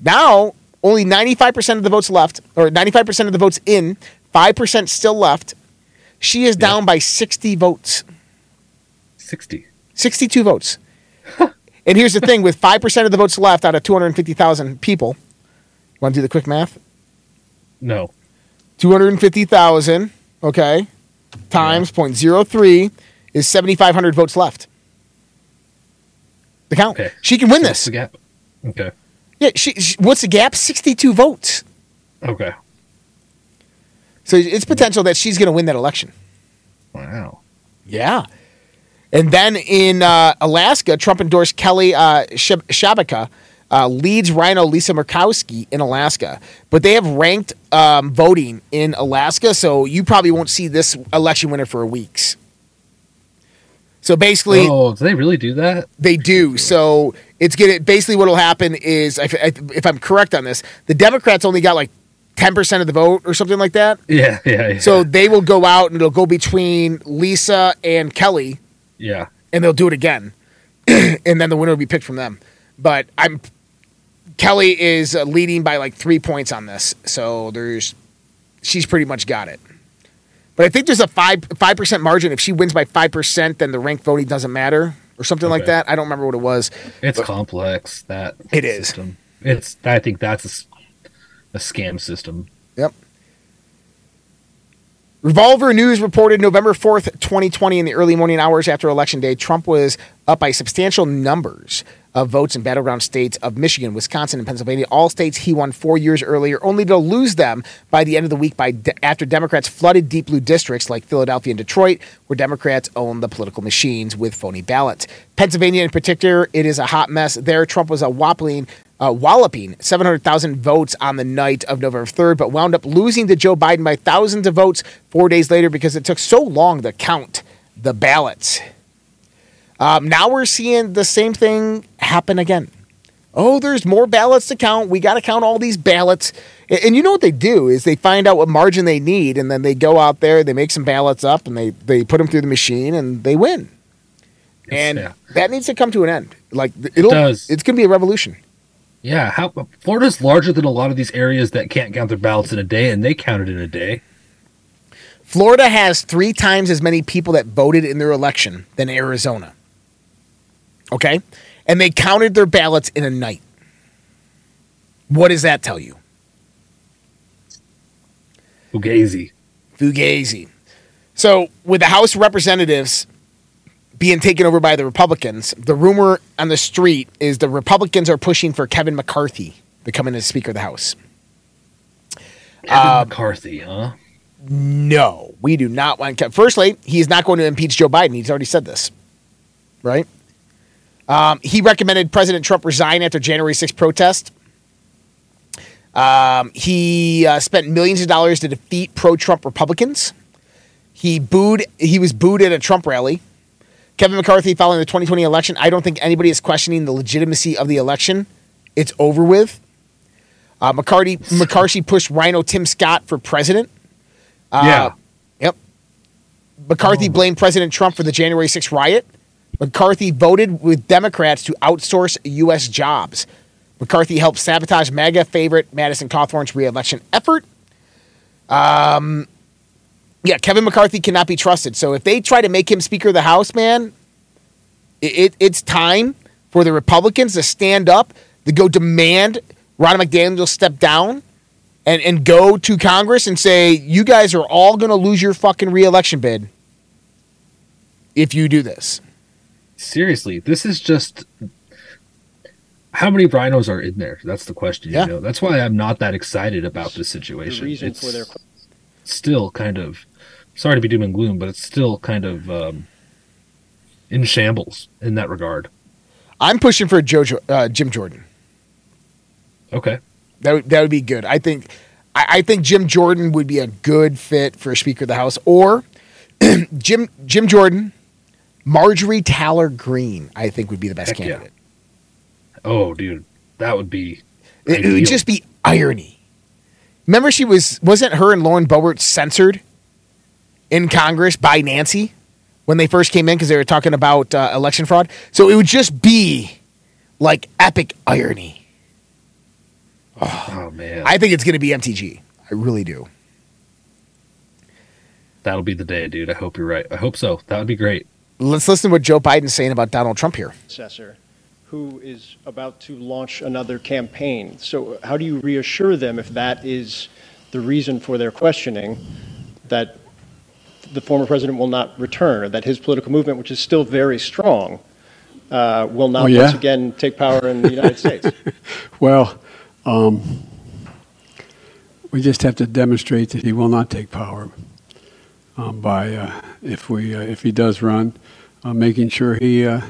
now, only 95% of the votes left, or 95% of the votes in, 5% still left. She is down by 60 votes. 60. 62 votes. and here's the thing with 5% of the votes left out of 250,000 people, want to do the quick math? No. 250,000, okay, times yeah. 0.03 is 7,500 votes left. The count. Okay. She can win so this. the gap. Okay. Yeah, she, she, what's the gap? 62 votes. Okay. So it's potential that she's going to win that election. Wow. Yeah. And then in uh, Alaska, Trump endorsed Kelly uh, Tshibaka, uh, leads Rhino Lisa Murkowski in Alaska. But they have ranked um, voting in Alaska, so you probably won't see this election winner for weeks. So basically, oh, do they really do that? They do. So it's gonna basically what'll happen is if, if I'm correct on this, the Democrats only got like ten percent of the vote or something like that. Yeah, yeah, yeah. So they will go out and it'll go between Lisa and Kelly. Yeah, and they'll do it again, [clears throat] and then the winner will be picked from them. But I'm Kelly is uh, leading by like three points on this, so there's she's pretty much got it. But I think there's a five five percent margin. If she wins by five percent, then the ranked voting doesn't matter or something okay. like that. I don't remember what it was. It's complex. That it is. System. It's. I think that's a, a scam system. Yep. Revolver News reported November 4th, 2020, in the early morning hours after Election Day, Trump was up by substantial numbers of votes in battleground states of Michigan, Wisconsin, and Pennsylvania, all states he won four years earlier, only to lose them by the end of the week by de- after Democrats flooded deep blue districts like Philadelphia and Detroit, where Democrats own the political machines with phony ballots. Pennsylvania, in particular, it is a hot mess. There, Trump was a whopping uh, walloping 700,000 votes on the night of November 3rd, but wound up losing to Joe Biden by thousands of votes four days later because it took so long to count the ballots. Um, now we're seeing the same thing happen again. Oh, there's more ballots to count. We got to count all these ballots. And, and you know what they do is they find out what margin they need, and then they go out there, they make some ballots up, and they, they put them through the machine, and they win. and yeah. that needs to come to an end. Like it'll, it it's going to be a revolution. Yeah, how Florida's larger than a lot of these areas that can't count their ballots in a day, and they counted in a day. Florida has three times as many people that voted in their election than Arizona. Okay? And they counted their ballots in a night. What does that tell you? Fugazi. Fugazi. So, with the House Representatives being taken over by the Republicans, the rumor on the street is the Republicans are pushing for Kevin McCarthy becoming the Speaker of the House. Kevin uh, McCarthy, huh? No, we do not want Kevin. Firstly, he is not going to impeach Joe Biden. He's already said this, right? Um, he recommended President Trump resign after January 6th protest. Um, he uh, spent millions of dollars to defeat pro-Trump Republicans. He booed. He was booed at a Trump rally. Kevin McCarthy, following the 2020 election, I don't think anybody is questioning the legitimacy of the election. It's over with. Uh, McCarthy McCarthy pushed RINO Tim Scott for president. Uh, yeah. Yep. McCarthy oh. blamed President Trump for the January 6th riot. McCarthy voted with Democrats to outsource U.S. jobs. McCarthy helped sabotage MAGA favorite Madison Cawthorn's reelection effort. Um, yeah, Kevin McCarthy cannot be trusted. So if they try to make him Speaker of the House, man, it, it, it's time for the Republicans to stand up, to go demand Ronna McDaniel step down and, and go to Congress and say, you guys are all going to lose your fucking reelection bid if you do this seriously, this is just how many RINOs are in there? That's the question. Yeah. You know? That's why I'm not that excited about this situation. The reason it's for their still kind of sorry to be doom and gloom, but it's still kind of um, in shambles in that regard. I'm pushing for Joe, uh, Jim Jordan. Okay, that would, that would be good. I think I, I think Jim Jordan would be a good fit for a Speaker of the House, or [clears throat] Jim Jim Jordan Marjorie Taylor Greene, I think, would be the best Heck candidate. Yeah. Oh, dude, that would be. It, it, would just be irony. Remember, she was wasn't her and Lauren Boebert censored in Congress by Nancy when they first came in because they were talking about uh, election fraud. So it would just be like epic irony. Oh, oh man, I think it's going to be MTG. I really do. That'll be the day, dude. I hope you're right. I hope so. That would be great. Let's listen to what Joe Biden's saying about Donald Trump here. Who is about to launch another campaign. So, how do you reassure them if that is the reason for their questioning that the former president will not return, or that his political movement, which is still very strong, uh, will not oh, yeah? once again take power in the United [laughs] States? well, um, we just have to demonstrate that he will not take power um, by uh, if we uh, if he does run uh, making sure he, uh,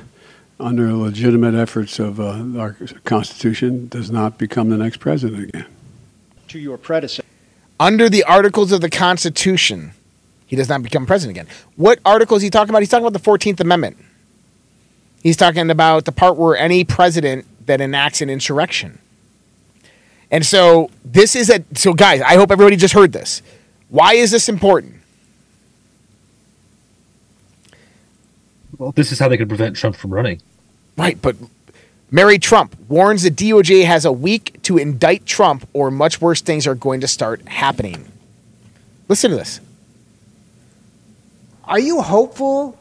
under legitimate efforts of uh, our Constitution, does not become the next president again. To your predecessor. Under the articles of the Constitution, he does not become president again. What article is he talking about? He's talking about the 14th Amendment. He's talking about the part where any president that enacts an insurrection. And so this is a so guys, I hope everybody just heard this. Why is this important? Well, this is how they could prevent Trump from running. Right, but Mary Trump warns the DOJ has a week to indict Trump, or much worse things are going to start happening. Listen to this. Are you hopeful,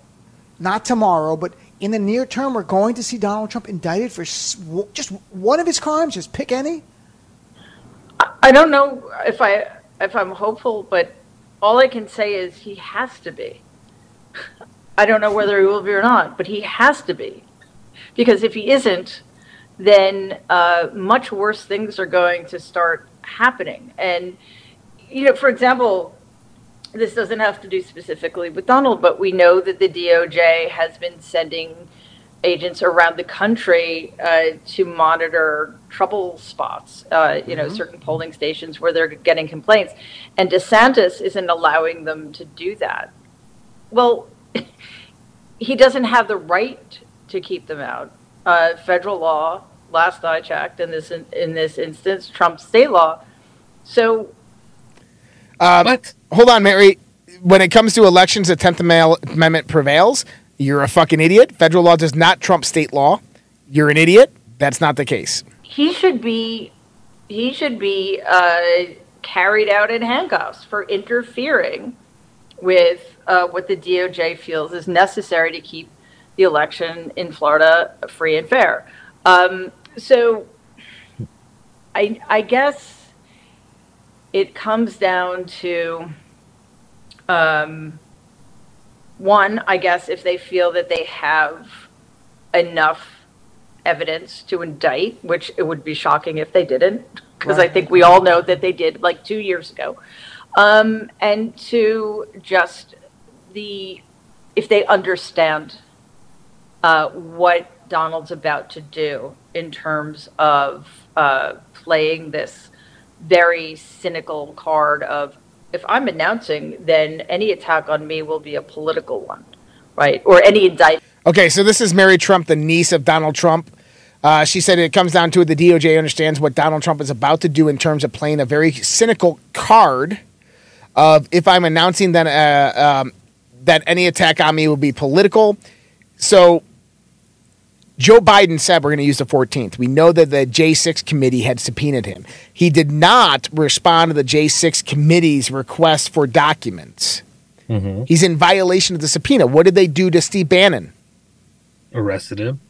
not tomorrow, but in the near term we're going to see Donald Trump indicted for just one of his crimes? Just pick any. I don't know if I if I'm hopeful, but all I can say is he has to be. I don't know whether he will be or not, but he has to be, because if he isn't, then uh, much worse things are going to start happening. And you know, for example, this doesn't have to do specifically with Donald, but we know that the DOJ has been sending agents around the country uh, to monitor trouble spots, uh, you know, mm-hmm. certain polling stations where they're getting complaints. And DeSantis isn't allowing them to do that. Well, [laughs] he doesn't have the right to keep them out. Uh, federal law, last I checked, in this in, in this instance, Trump state law. So, uh, what? Hold on, Mary. When it comes to elections, the Tenth Amendment prevails. You're a fucking idiot. Federal law does not trump state law. You're an idiot. That's not the case. He should be. He should be uh, carried out in handcuffs for interfering with uh, what the DOJ feels is necessary to keep the election in Florida free and fair. Um, so, I, I guess it comes down to um, one, I guess, if they feel that they have enough evidence to indict, which it would be shocking if they didn't, because right. I think we all know that they did like two years ago. Um, and to just the, if they understand uh, what Donald's about to do in terms of uh, playing this very cynical card of if I'm announcing, then any attack on me will be a political one, right? Or any indictment. Okay, so this is Mary Trump, the niece of Donald Trump. Uh, she said it comes down to it. The DOJ understands what Donald Trump is about to do in terms of playing a very cynical card of if I'm announcing then uh, um, that any attack on me will be political. So Joe Biden said we're going to use the 14th. We know that the J6 committee had subpoenaed him. He did not respond to the J6 committee's request for documents. Mm-hmm. He's in violation of the subpoena. What did they do to Steve Bannon? Arrested him.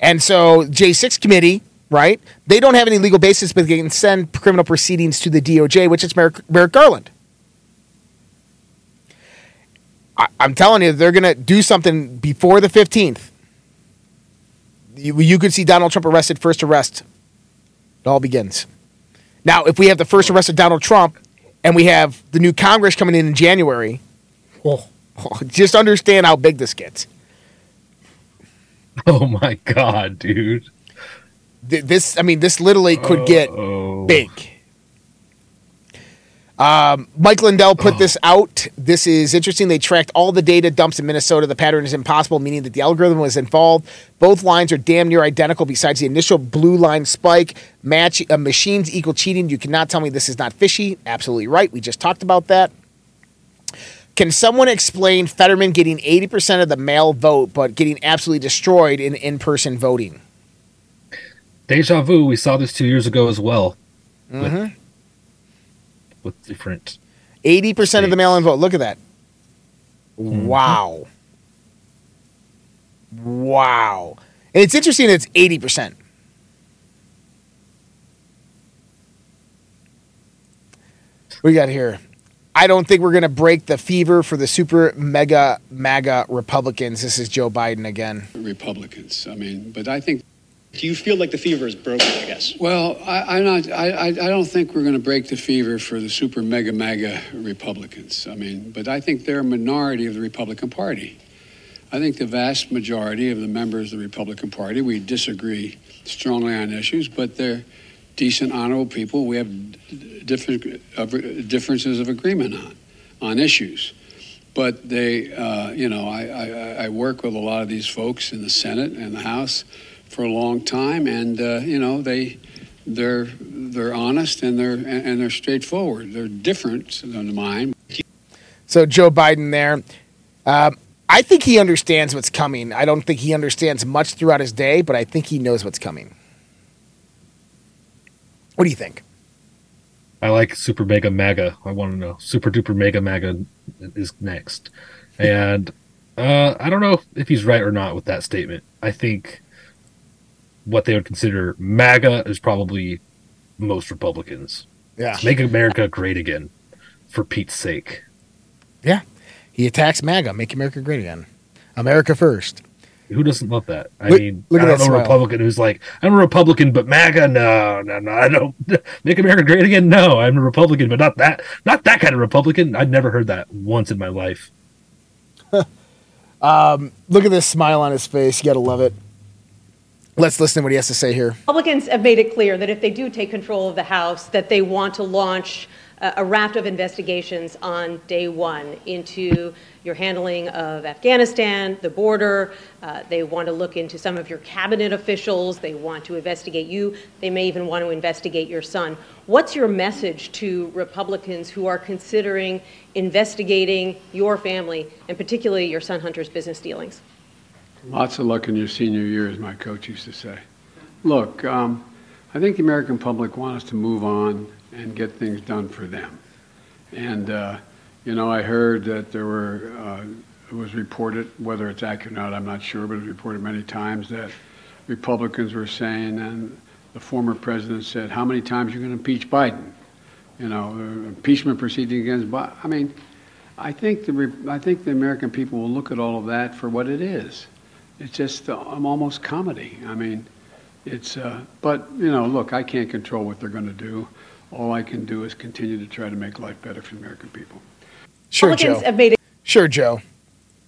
And so J6 committee, right? They don't have any legal basis, but they can send criminal proceedings to the DOJ, which is Merrick, Merrick Garland. I, am telling you, they're going to do something before the 15th. You, you could see Donald Trump arrested, first arrest. It all begins. Now, if we have the first arrest of Donald Trump and we have the new Congress coming in in January, oh, oh, just understand how big this gets. [laughs] Oh my God, dude. This, I mean, this literally could get oh. big. Um, Mike Lindell put oh. this out. This is interesting. They tracked all the data dumps in Minnesota. The pattern is impossible, meaning that the algorithm was involved. Both lines are damn near identical, besides the initial blue line spike. Match uh, machines equal cheating. You cannot tell me this is not fishy. Absolutely right. We just talked about that. Can someone explain Fetterman getting 80% of the mail vote, but getting absolutely destroyed in in person voting? Deja vu. We saw this two years ago as well. Mm-hmm with different. Eighty percent of the mail-in vote. Look at that. Mm-hmm. Wow. Wow. And it's interesting that it's eighty percent. We got here. I don't think we're going to break the fever for the super mega MAGA Republicans. This is Joe Biden again. Republicans. I mean, but I think do you feel like the fever is broken? I guess. Well, I, am not. I, I don't think we're going to break the fever for the super mega mega Republicans. I mean, but I think they're a minority of the Republican Party. I think the vast majority of the members of the Republican Party we disagree strongly on issues, but they're decent, honorable people. We have different uh, differences of agreement on on issues. But they, uh, you know, I, I, I work with a lot of these folks in the Senate and the House for a long time, and uh, you know they they're they're honest and they're and they're straightforward. They're different than mine. So Joe Biden there. Um, I think he understands what's coming. I don't think he understands much throughout his day, but I think he knows what's coming. What do you think? I like super mega MAGA. I want to know super duper mega MAGA is next, [laughs] and Uh, I don't know if he's right or not with that statement. I think what they would consider MAGA is probably most Republicans. Yeah. Make America great again, for Pete's sake. Yeah. He attacks MAGA, make America great again. America first. Who doesn't love that? I look, mean, look I don't know a Republican who's like, I'm a Republican, but MAGA, no, no, no, I don't [laughs] make America great again. No, I'm a Republican, but not that, not that kind of Republican. I'd never heard that once in my life. [laughs] um, look at this smile on his face. You gotta love it. Let's listen to what he has to say here. Republicans have made it clear that if they do take control of the House, that they want to launch a raft of investigations on day one into your handling of Afghanistan, the border. Uh, they want to look into some of your cabinet officials. They want to investigate you. They may even want to investigate your son. What's your message to Republicans who are considering investigating your family, and particularly your son Hunter's business dealings? Lots of luck in your senior year, as my coach used to say. Look, um, I think the American public want us to move on and get things done for them. And, uh, you know, I heard that there were, uh, it was reported, whether it's accurate or not, I'm not sure, but it was reported many times that Republicans were saying, and the former president said, how many times are you going to impeach Biden? You know, uh, impeachment proceeding against Biden. I mean, I think the I think the American people will look at all of that for what it is. It's just uh, almost comedy. I mean, it's. Uh, but you know, look, I can't control what they're going to do all I can do is continue to try to make life better for the American people. Sure, Joe. Sure, Joe.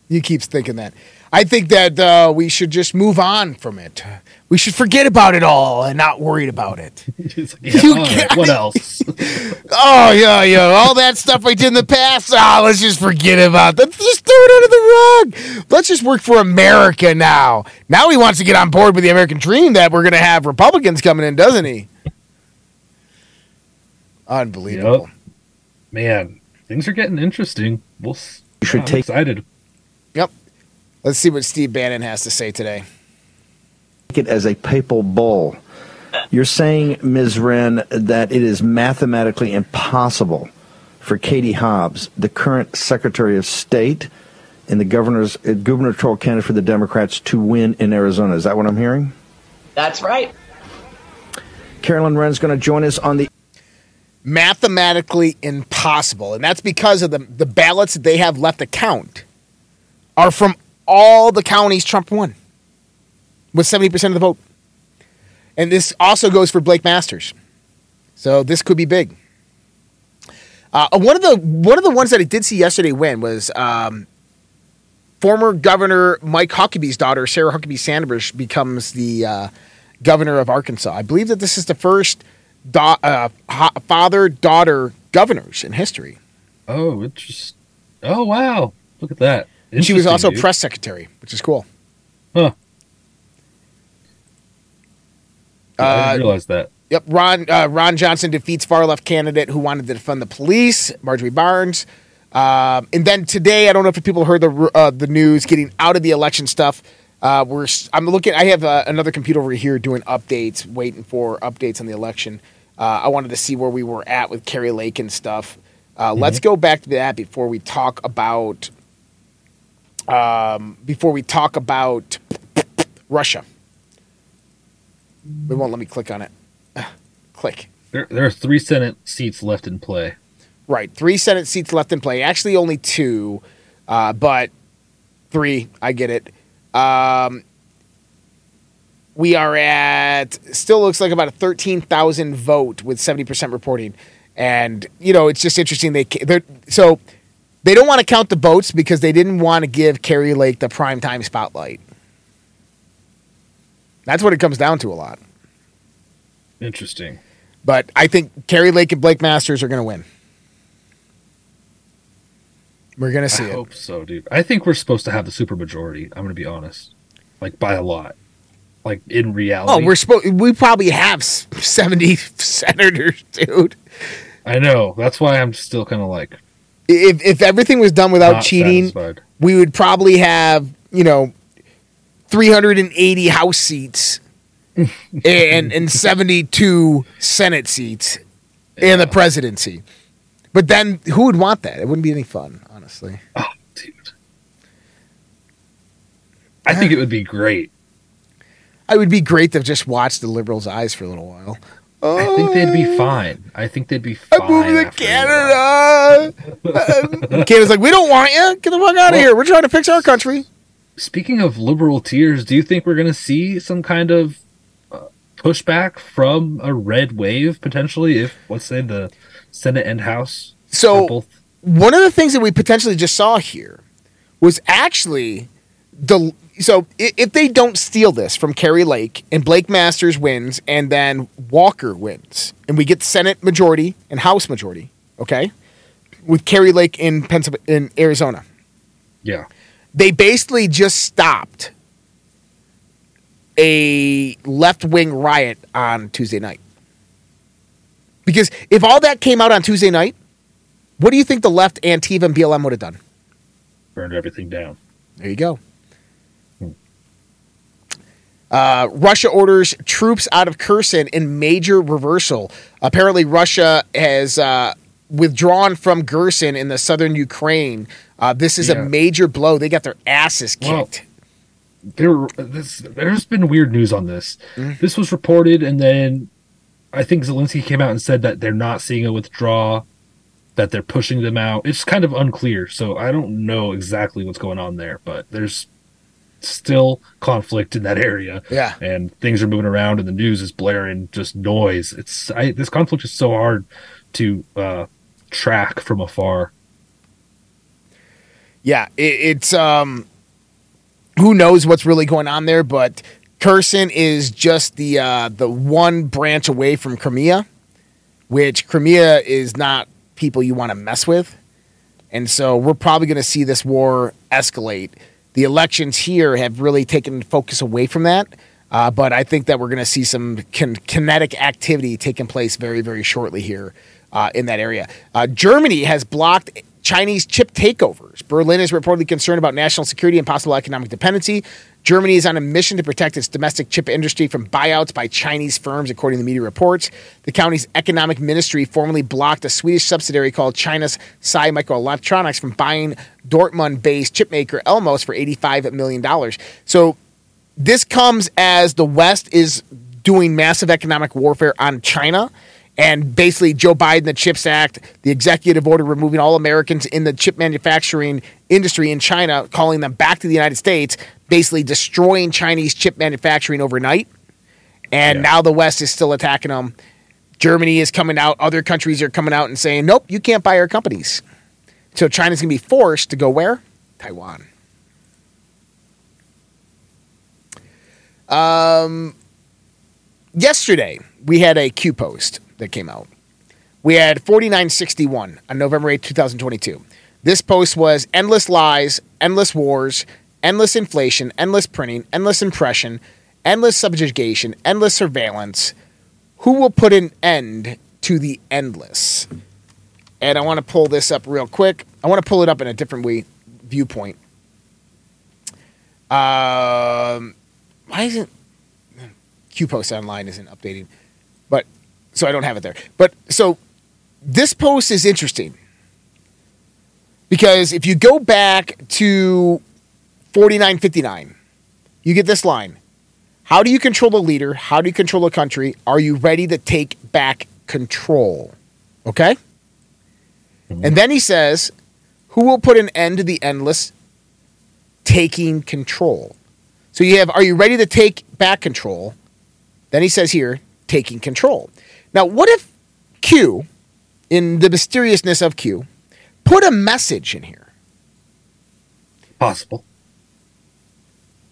You keep thinking that. I think that uh, we should just move on from it. We should forget about it all and not worried about it. [laughs] like, yeah, right, what else? [laughs] oh yeah, yeah, all that stuff I did in the past. Oh, let's just forget about that. Just throw it under the rug. Let's just work for America now. Now he wants to get on board with the American dream that we're going to have Republicans coming in, doesn't he? Unbelievable. Yep. Man, things are getting interesting. We'll you should take excited. Yep. Let's see what Steve Bannon has to say today. Take it as a papal bull. You're saying, Ms. Wren, that it is mathematically impossible for Katie Hobbs, the current Secretary of State and the governor's uh, gubernatorial candidate for the Democrats, to win in Arizona. Is that what I'm hearing? That's right. Carolyn Wren's going to join us on the mathematically impossible. And that's because of the, the ballots that they have left to count are from all the counties Trump won with 70% of the vote. And this also goes for Blake Masters. So this could be big. Uh, one of the one of the ones that I did see yesterday win was um, former Governor Mike Huckabee's daughter, Sarah Huckabee Sanders, becomes the uh, governor of Arkansas. I believe that this is the first da- uh, father daughter governors in history. Oh, interesting. Oh, wow. Look at that. She was also dude. press secretary, which is cool. Huh. I didn't uh, realize that. Yep, Ron uh, Ron Johnson defeats far left candidate who wanted to defund the police, Marjorie Barnes. Um, and then today, I don't know if people heard the uh, the news getting out of the election stuff. Uh, we're I'm looking. I have uh, another computer over here doing updates, waiting for updates on the election. Uh, I wanted to see where we were at with Kari Lake and stuff. Uh, mm-hmm. Let's go back to that before we talk about um, before we talk about Russia. It won't let me click on it. [sighs] click. There, there are three Senate seats left in play. Right, three Senate seats left in play. Actually, only two, uh, but three. I get it. Um, we are at still looks like about a 13,000 vote with 70% reporting. And, you know, it's just interesting. They So they don't want to count the votes because they didn't want to give Kari Lake the prime time spotlight. That's what it comes down to a lot. Interesting. But I think Kari Lake and Blake Masters are going to win. We're going to see I it. I hope so, dude. I think we're supposed to have the supermajority. I'm going to be honest. Like, by a lot like in reality. Oh, we're supposed we probably have seventy senators, [laughs] dude. I know. That's why I'm still kind of like, if if everything was done without cheating, satisfied. we would probably have you know, three hundred and eighty House seats. [laughs] and and 72 Senate seats yeah. in the presidency. But then who would want that? It wouldn't be any fun, honestly. Oh, dude. I think it would be great. I would be great to just watch the liberals' eyes for a little while. I think they'd be oh. fine. I think they'd be fine. I'm moving to Canada. [laughs] Canada's like, we don't want you. Get the fuck out of well, here. We're trying to fix our country. Speaking of liberal tears, do you think we're going to see some kind of uh, pushback from a red wave potentially if, let's say, the Senate and House so both? One of the things that we potentially just saw here was actually the so if they don't steal this from Kari Lake and Blake Masters wins and then Walker wins and we get Senate majority and House majority, okay, with Kari Lake in Pennsylvania, in Arizona, yeah, they basically just stopped a left wing riot on Tuesday night. Because if all that came out on Tuesday night, what do you think the left, Antifa, and BLM would have done? Burned everything down. There you go. Uh, Russia orders troops out of Kherson in major reversal. Apparently, Russia has uh, withdrawn from Kherson in the southern Ukraine. Uh, this is yeah. a major blow. They got their asses kicked. Well, there, this, there's been weird news on this. Mm. This was reported, and then I think Zelensky came out and said that they're not seeing a withdraw, that they're pushing them out. It's kind of unclear, so I don't know exactly what's going on there. But there's still conflict in that [laughs] area. Yeah. And things are moving around and the news is blaring just noise. It's I, this conflict is so hard to uh, track from afar. Yeah, it, it's um who knows what's really going on there, but Kherson is just the uh, the one branch away from Crimea, which Crimea is not people you want to mess with. And so we're probably going to see this war escalate the elections here have really taken focus away from that. Uh, but I think that we're going to see some kin- kinetic activity taking place very, very shortly here uh, in that area. Uh, Germany has blocked Chinese chip takeovers. Berlin is reportedly concerned about national security and possible economic dependency. Germany is on a mission to protect its domestic chip industry from buyouts by Chinese firms, according to media reports. The county's economic ministry formally blocked a Swedish subsidiary called China's Sai Microelectronics from buying Dortmund based chipmaker Elmos for $85 million. So this comes as the West is doing massive economic warfare on China and basically Joe Biden, the CHIPS Act, the executive order removing all Americans in the chip manufacturing industry in China, calling them back to the United States, basically destroying Chinese chip manufacturing overnight. And yeah. now the West is still attacking them. Germany is coming out. Other countries are coming out and saying, nope, you can't buy our companies. So China's going to be forced to go where? Taiwan. Um, yesterday, we had a Q post that came out. We had 4961 on November 8, 2022. This post was endless lies, endless wars, endless inflation, endless printing, endless impression, endless subjugation, endless surveillance. Who will put an end to the endless? And I want to pull this up real quick. I want to pull it up in a different way, viewpoint. Um, why isn't Q post online isn't updating? So I don't have it there. But so this post is interesting because if you go back to 4959, you get this line How do you control a leader? How do you control a country? Are you ready to take back control? Okay? Mm-hmm. And then he says, Who will put an end to the endless taking control? So you have, Are you ready to take back control? Then he says here, taking control. Now, what if Q, in the mysteriousness of Q, put a message in here? Possible.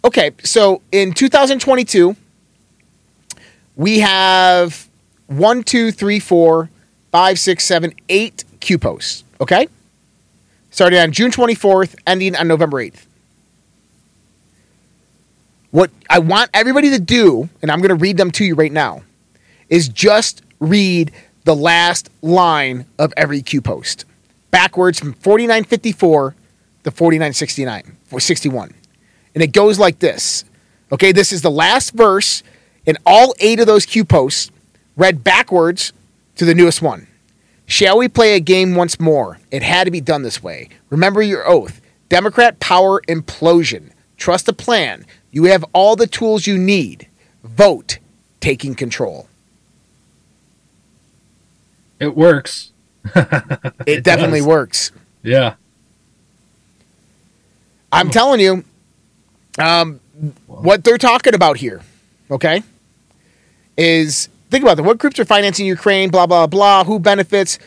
Okay, so in 2022, we have one, two, three, four, five, six, seven, eight Q posts. Okay? Starting on June 24th, ending on November 8th. What I want everybody to do, and I'm going to read them to you right now, is just read the last line of every Q post backwards from 4954 to 4969 or 61. And it goes like this. Okay, this is the last verse in all eight of those Q posts, read backwards to the newest one. Shall we play a game once more? It had to be done this way. Remember your oath. Democrat power implosion. Trust the plan. You have all the tools you need. Vote taking control. It works. [laughs] it definitely works. Yeah. I'm telling you, um, what they're talking about here, okay, is think about that. What groups are financing Ukraine? Blah blah blah. Who benefits?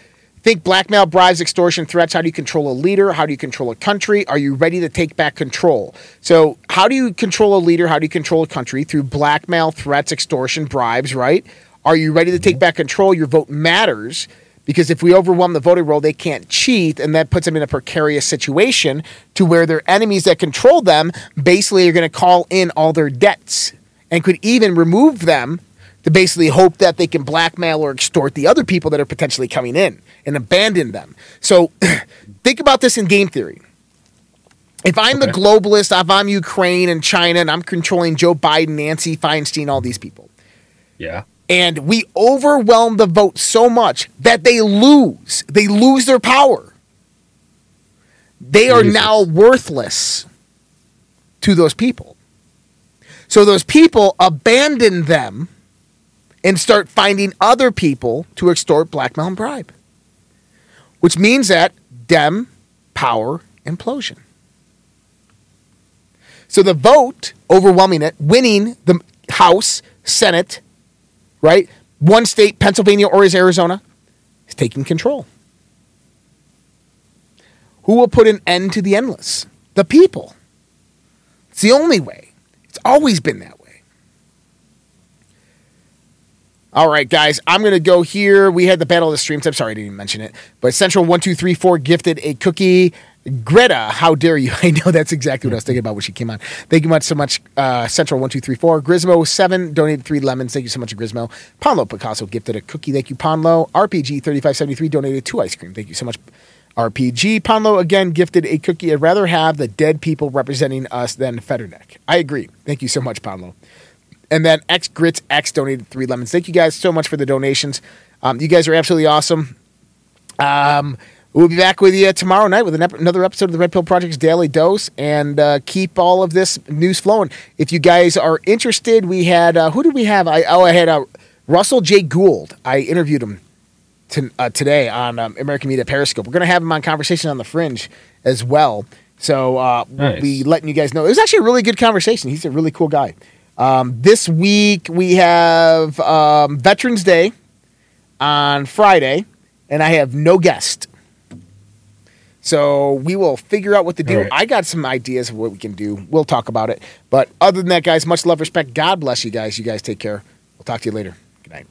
Think blackmail, bribes, extortion, threats. How do you control a leader? How do you control a country? Are you ready to take back control? So, how do you control a leader? How do you control a country? Through blackmail, threats, extortion, bribes, right? Are you ready to take back control? Your vote matters because if we overwhelm the voting roll, they can't cheat, and that puts them in a precarious situation to where their enemies that control them basically are going to call in all their debts and could even remove them to basically hope that they can blackmail or extort the other people that are potentially coming in and abandon them. So [clears throat] think about this in game theory. If I'm okay. the globalist, if I'm Ukraine and China, and I'm controlling Joe Biden, Nancy Feinstein, all these people. Yeah and we overwhelm the vote so much that they lose. They lose their power. They are now worthless to those people. So those people abandon them and start finding other people to extort, blackmail, and bribe. Which means that Dem power implosion. So the vote, overwhelming it, winning the House, Senate, right? One state, Pennsylvania or is Arizona, is taking control. Who will put an end to the endless? The people. It's the only way. It's always been that way. All right, guys, I'm going to go here. We had the Battle of the Streams. I'm sorry I didn't mention it. But Central1234 gifted a cookie Greta, how dare you? [laughs] I know that's exactly what I was thinking about when she came on. Thank you much so much, uh, Central one two three four. Grismo seven donated three lemons. Thank you so much, Grismo. Ponlo Picasso gifted a cookie. Thank you, Ponlo. RPG thirty five seventy three donated two ice cream. Thank you so much. RPG Ponlo again gifted a cookie. I'd rather have the dead people representing us than Fetterneck. I agree. Thank you so much, Ponlo. And then X Grits X donated three lemons. Thank you guys so much for the donations. Um, you guys are absolutely awesome. Um, We'll be back with you tomorrow night with an ep- another episode of the Red Pill Project's Daily Dose and uh, keep all of this news flowing. If you guys are interested, we had, uh, who did we have? I, oh, I had uh, Russell J. Gould. I interviewed him to, uh, today on um, American Media Periscope. We're going to have him on Conversation on the Fringe as well. So uh, nice. we'll be letting you guys know. It was actually a really good conversation. He's a really cool guy. Um, this week we have um, Veterans Day on Friday, and I have no guest. So we will figure out what to do. Right. I got some ideas of what we can do. We'll talk about it. But other than that, guys, much love, respect. God bless you guys. You guys take care. We'll talk to you later. Good night.